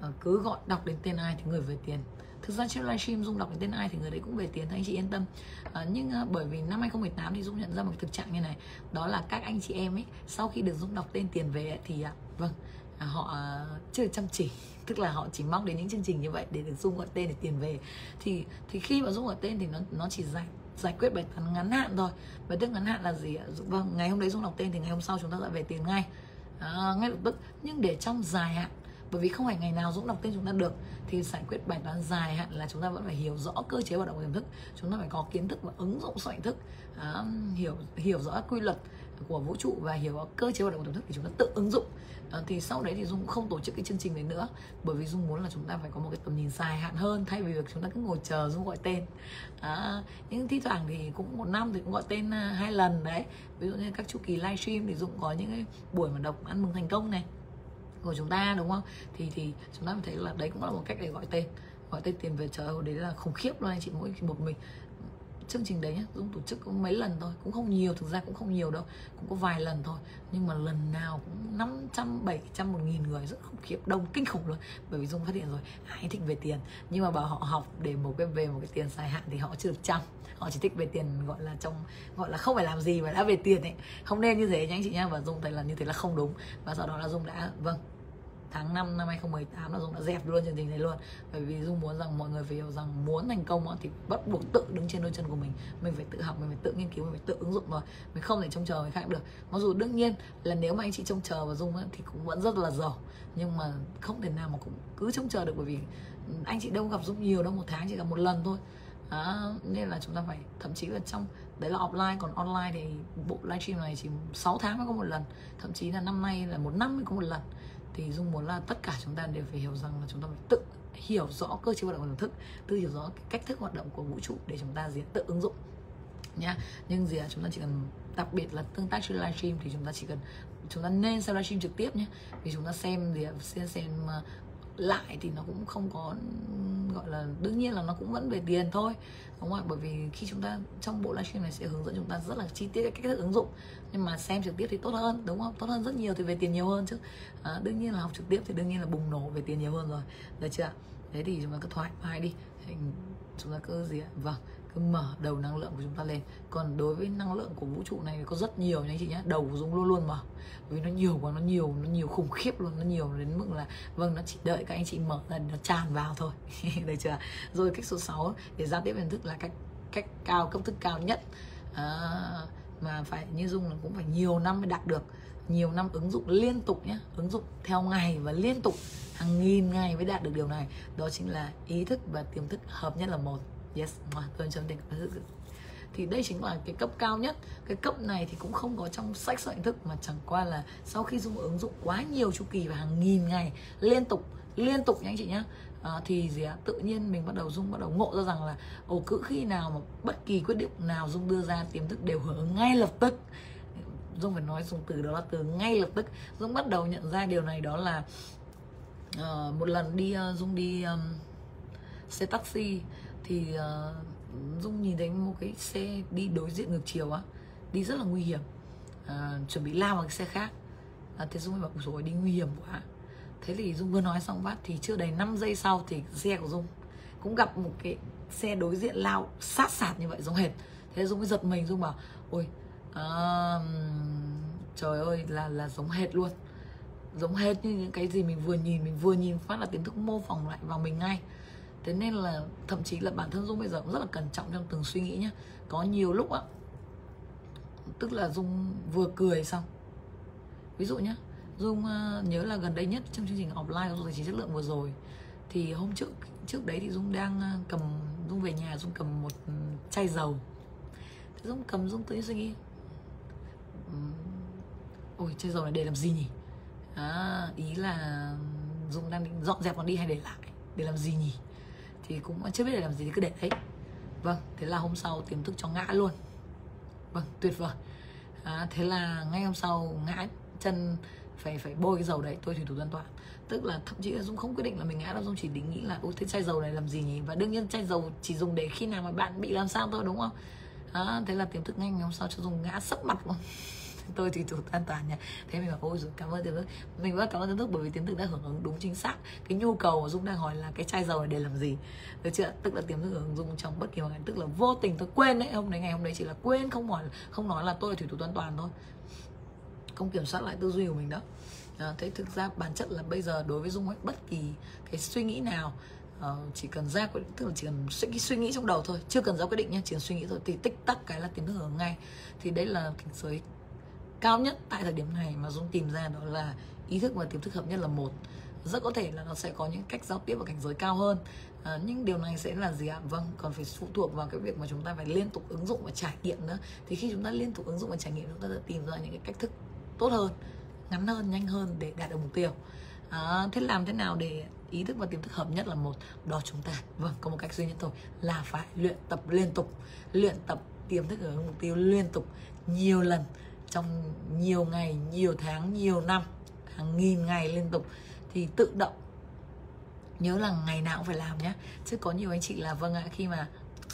Ờ, cứ gọi đọc đến tên ai thì người về tiền. Thực ra trên livestream dung đọc đến tên ai thì người đấy cũng về tiền anh chị yên tâm. À, nhưng à, bởi vì năm 2018 thì dung nhận ra một thực trạng như này. Đó là các anh chị em ấy sau khi được dung đọc tên tiền về ấy, thì à, vâng à, họ chưa chăm chỉ tức là họ chỉ mong đến những chương trình như vậy để được dung gọi tên để tiền về. Thì thì khi mà dung gọi tên thì nó nó chỉ giải giải quyết bài toán ngắn hạn thôi. Bài toán ngắn hạn là gì ạ? Vâng ngày hôm đấy dung đọc tên thì ngày hôm sau chúng ta lại về tiền ngay. À, ngay lập tức. Nhưng để trong dài hạn bởi vì không phải ngày nào dũng đọc tên chúng ta được thì giải quyết bài toán dài hạn là chúng ta vẫn phải hiểu rõ cơ chế hoạt động của tiềm thức. Chúng ta phải có kiến thức và ứng dụng sâu thức. À, hiểu hiểu rõ quy luật của vũ trụ và hiểu cơ chế hoạt động của tiềm thức thì chúng ta tự ứng dụng. À, thì sau đấy thì dung không tổ chức cái chương trình đấy nữa bởi vì dung muốn là chúng ta phải có một cái tầm nhìn dài hạn hơn thay vì việc chúng ta cứ ngồi chờ dung gọi tên. À, nhưng thi thoảng thì cũng một năm thì cũng gọi tên à, hai lần đấy. Ví dụ như các chu kỳ livestream thì dung có những cái buổi mà đọc ăn mừng thành công này của chúng ta đúng không? Thì thì chúng ta thấy là đấy cũng là một cách để gọi tên. Gọi tên tiền về trời đấy là khủng khiếp luôn anh chị mỗi một mình chương trình đấy nhá Dung tổ chức cũng mấy lần thôi cũng không nhiều thực ra cũng không nhiều đâu cũng có vài lần thôi. Nhưng mà lần nào cũng 500, 700, một nghìn người rất khủng khiếp đông kinh khủng luôn. Bởi vì Dung phát hiện rồi ai thích về tiền? Nhưng mà bảo họ học để một cái về một cái tiền dài hạn thì họ chưa được chăm. Họ chỉ thích về tiền gọi là trong gọi là không phải làm gì mà đã về tiền ấy. Không nên như thế nhá anh chị nha và Dung thấy là như thế là không đúng. Và sau đó là Dung đã vâng tháng 5 năm 2018 là Dung đã dẹp luôn chương trình này luôn. Bởi vì Dung muốn rằng mọi người phải hiểu rằng muốn thành công thì bắt buộc tự đứng trên đôi chân của mình. Mình phải tự học mình phải tự nghiên cứu mình phải tự ứng dụng rồi. Mình không thể trông chờ người khác được. Mặc dù đương nhiên là nếu mà anh chị trông chờ vào Dung thì cũng vẫn rất là giàu nhưng mà không thể nào mà cũng cứ trông chờ được bởi vì anh chị đâu gặp Dung nhiều đâu một tháng chỉ gặp một lần thôi. À, nên là chúng ta phải thậm chí là trong đấy là offline còn online thì bộ livestream này chỉ 6 tháng mới có một lần. Thậm chí là năm nay là một năm mới có một lần thì dung muốn là tất cả chúng ta đều phải hiểu rằng là chúng ta phải tự hiểu rõ cơ chế hoạt động của tiềm thức, tự hiểu rõ cái cách thức hoạt động của vũ trụ để chúng ta gì tự ứng dụng, nhá. Nhưng gì à chúng ta chỉ cần, đặc biệt là tương tác trên livestream thì chúng ta chỉ cần, chúng ta nên xem livestream trực tiếp nhé vì chúng ta xem thì xem xem à, lại thì nó cũng không có, gọi là, đương nhiên là nó cũng vẫn về tiền thôi, đúng không ạ? Bởi vì khi chúng ta, trong bộ livestream này sẽ hướng dẫn chúng ta rất là chi tiết cái cách thức ứng dụng nhưng mà xem trực tiếp thì tốt hơn đúng không? Tốt hơn rất nhiều thì về tiền nhiều hơn chứ. À, đương nhiên là học trực tiếp thì đương nhiên là bùng nổ về tiền nhiều hơn rồi. Được chưa thế thì chúng ta cứ thoải mái đi. Chúng ta cứ gì ạ? Vâng cứ mở đầu năng lượng của chúng ta lên. Còn đối với năng lượng của vũ trụ này có rất nhiều nha anh chị nhé đầu của dung luôn luôn mở. Vì nó nhiều quá nó nhiều nó nhiều khủng khiếp luôn nó nhiều đến mức là vâng nó chỉ đợi các anh chị mở ra nó tràn vào thôi. Được chưa rồi cách số 6 để giao tiếp hình thức là cách cách cao cấp thức cao nhất. À, mà phải, như dung là cũng phải nhiều năm mới đạt được. Nhiều năm ứng dụng liên tục nhé ứng dụng theo ngày và liên tục, hàng nghìn ngày mới đạt được điều này. Đó chính là ý thức và tiềm thức hợp nhất là một. Yes tôi chấm định. Thì đây chính là cái cấp cao nhất. Cái cấp này thì cũng không có trong sách sở thức, mà chẳng qua là sau khi dùng ứng dụng quá nhiều chu kỳ và hàng nghìn ngày liên tục liên tục nhé anh chị nhé à, thì gì ạ tự nhiên mình bắt đầu dung bắt đầu ngộ ra rằng là ồ cứ khi nào mà bất kỳ quyết định nào dung đưa ra tiềm thức đều hưởng ngay lập tức. Dung phải nói dùng từ đó là từ ngay lập tức. Dung bắt đầu nhận ra điều này đó là uh, một lần đi uh, dung đi um, xe taxi thì uh, dung nhìn thấy một cái xe đi đối diện ngược chiều á đi rất là nguy hiểm. Uh, chuẩn bị lao vào cái xe khác. Uh, thế dung mới bảo rồi đi nguy hiểm quá thế thì dung vừa nói xong phát thì chưa đầy 5 giây sau thì xe của dung cũng gặp một cái xe đối diện lao sát sạt như vậy giống hệt. Thế dung mới giật mình dung bảo ôi à, trời ơi là là giống hệt luôn. Giống hệt như những cái gì mình vừa nhìn mình vừa nhìn phát là kiến thức mô phỏng lại vào mình ngay. Thế nên là thậm chí là bản thân dung bây giờ cũng rất là cẩn trọng trong từng suy nghĩ nhá. Có nhiều lúc á tức là dung vừa cười xong. Ví dụ nhá dung ờ, nhớ là gần đây nhất trong chương trình offline của tài chính chất lượng vừa rồi. Thì hôm trước trước đấy thì dung đang ờ, cầm dung về nhà dung cầm một chai dầu. Thế dung cầm dung tự nhiên suy nghĩ ôi chai dầu này để làm gì nhỉ? À, ý là dung đang định dọn dẹp còn đi hay để lại để làm gì nhỉ? Thì cũng chưa biết để làm gì thì cứ để đấy. Vâng thế là hôm sau tiềm thức cho ngã luôn. Vâng tuyệt vời. À, thế là ngay hôm sau ngã chân phải phải bôi cái dầu đấy tôi thủy thủ an toàn. Tức là thậm chí là dung không quyết định là mình ngã đâu dung chỉ định nghĩ là ôi thế chai dầu này làm gì nhỉ? Và đương nhiên chai dầu chỉ dùng để khi nào mà bạn bị làm sao thôi đúng không? À, thế là tiềm thức ngay ngày hôm sau cho dùng ngã sấp mặt luôn. Tôi thì thủ an toàn nha thế mình bảo ôi rồi cảm ơn tiềm thức. Mình rất cảm ơn tiềm thức bởi vì tiềm thức đã hưởng ứng đúng chính xác cái nhu cầu mà dung đang hỏi là cái chai dầu này để làm gì. Được chưa? Tức là tiềm thức hưởng dung trong bất kỳ hoàn cảnh tức là vô tình tôi quên đấy hôm đấy ngày hôm đấy chỉ là quên không hỏi không nói là tôi là thủy thủ an toàn thôi không kiểm soát lại tư duy của mình đó. À, thế thực ra bản chất là bây giờ đối với dung ấy bất kỳ cái suy nghĩ nào uh, chỉ cần ra quyết định tức là chỉ cần suy, suy nghĩ trong đầu thôi chưa cần ra quyết định nhé chỉ cần suy nghĩ thôi thì tích tắc cái là tiền thức hưởng ngay. Thì đấy là cảnh giới cao nhất tại thời điểm này mà dung tìm ra đó là ý thức và tiềm thức hợp nhất là một. Rất có thể là nó sẽ có những cách giao tiếp và cảnh giới cao hơn. À, nhưng điều này sẽ là gì ạ? Vâng còn phải phụ thuộc vào cái việc mà chúng ta phải liên tục ứng dụng và trải nghiệm nữa. Thì khi chúng ta liên tục ứng dụng và trải nghiệm chúng ta sẽ tìm ra những cái cách thức tốt hơn ngắn hơn nhanh hơn để đạt được mục tiêu. À, thế làm thế nào để ý thức và tiềm thức hợp nhất là một? Đó chúng ta. Vâng có một cách duy nhất thôi là phải luyện tập liên tục. Luyện tập tiềm thức hướng mục tiêu liên tục nhiều lần trong nhiều ngày nhiều tháng nhiều năm hàng nghìn ngày liên tục. Thì tự động nhớ là ngày nào cũng phải làm nhé. Chứ có nhiều anh chị là vâng ạ khi mà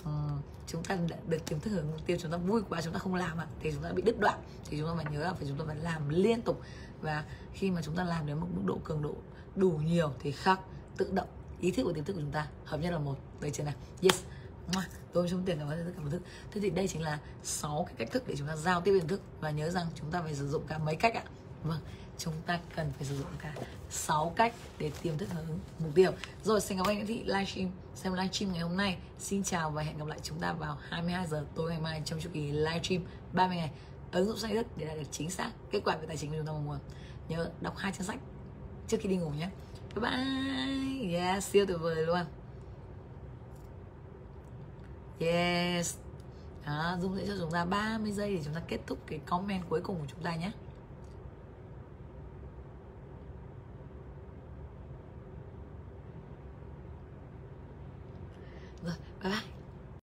um, chúng ta được kiếm thức hướng mục tiêu chúng ta vui quá chúng ta không làm ạ thì chúng ta bị đứt đoạn thì chúng ta phải nhớ là phải chúng ta phải làm liên tục và khi mà chúng ta làm đến một mức độ cường độ đủ nhiều thì khắc tự động ý thức và tiềm thức của chúng ta hợp nhất là một đây chưa nào yes tôi không tiền cảm ơn tất cả thức thế thì đây chính là 6 cái cách thức để chúng ta giao tiếp tiềm thức và nhớ rằng chúng ta phải sử dụng cả mấy cách ạ vâng chúng ta cần phải sử dụng cả 6 cách để tìm thức hướng mục tiêu. Rồi xin cảm ơn những thị livestream xem livestream ngày hôm nay. Xin chào và hẹn gặp lại chúng ta vào 22 giờ tối ngày mai trong chu kỳ livestream 30 ngày. Ứng dụng sách đức để đạt được chính xác kết quả về tài chính của chúng ta mong muốn. Nhớ đọc hai trang sách trước khi đi ngủ nhé. Bye bye. Yeah siêu tuyệt vời luôn. Yes. Đó, Dung sẽ cho chúng ta 30 giây để chúng ta kết thúc cái comment cuối cùng của chúng ta nhé. Rồi bye bye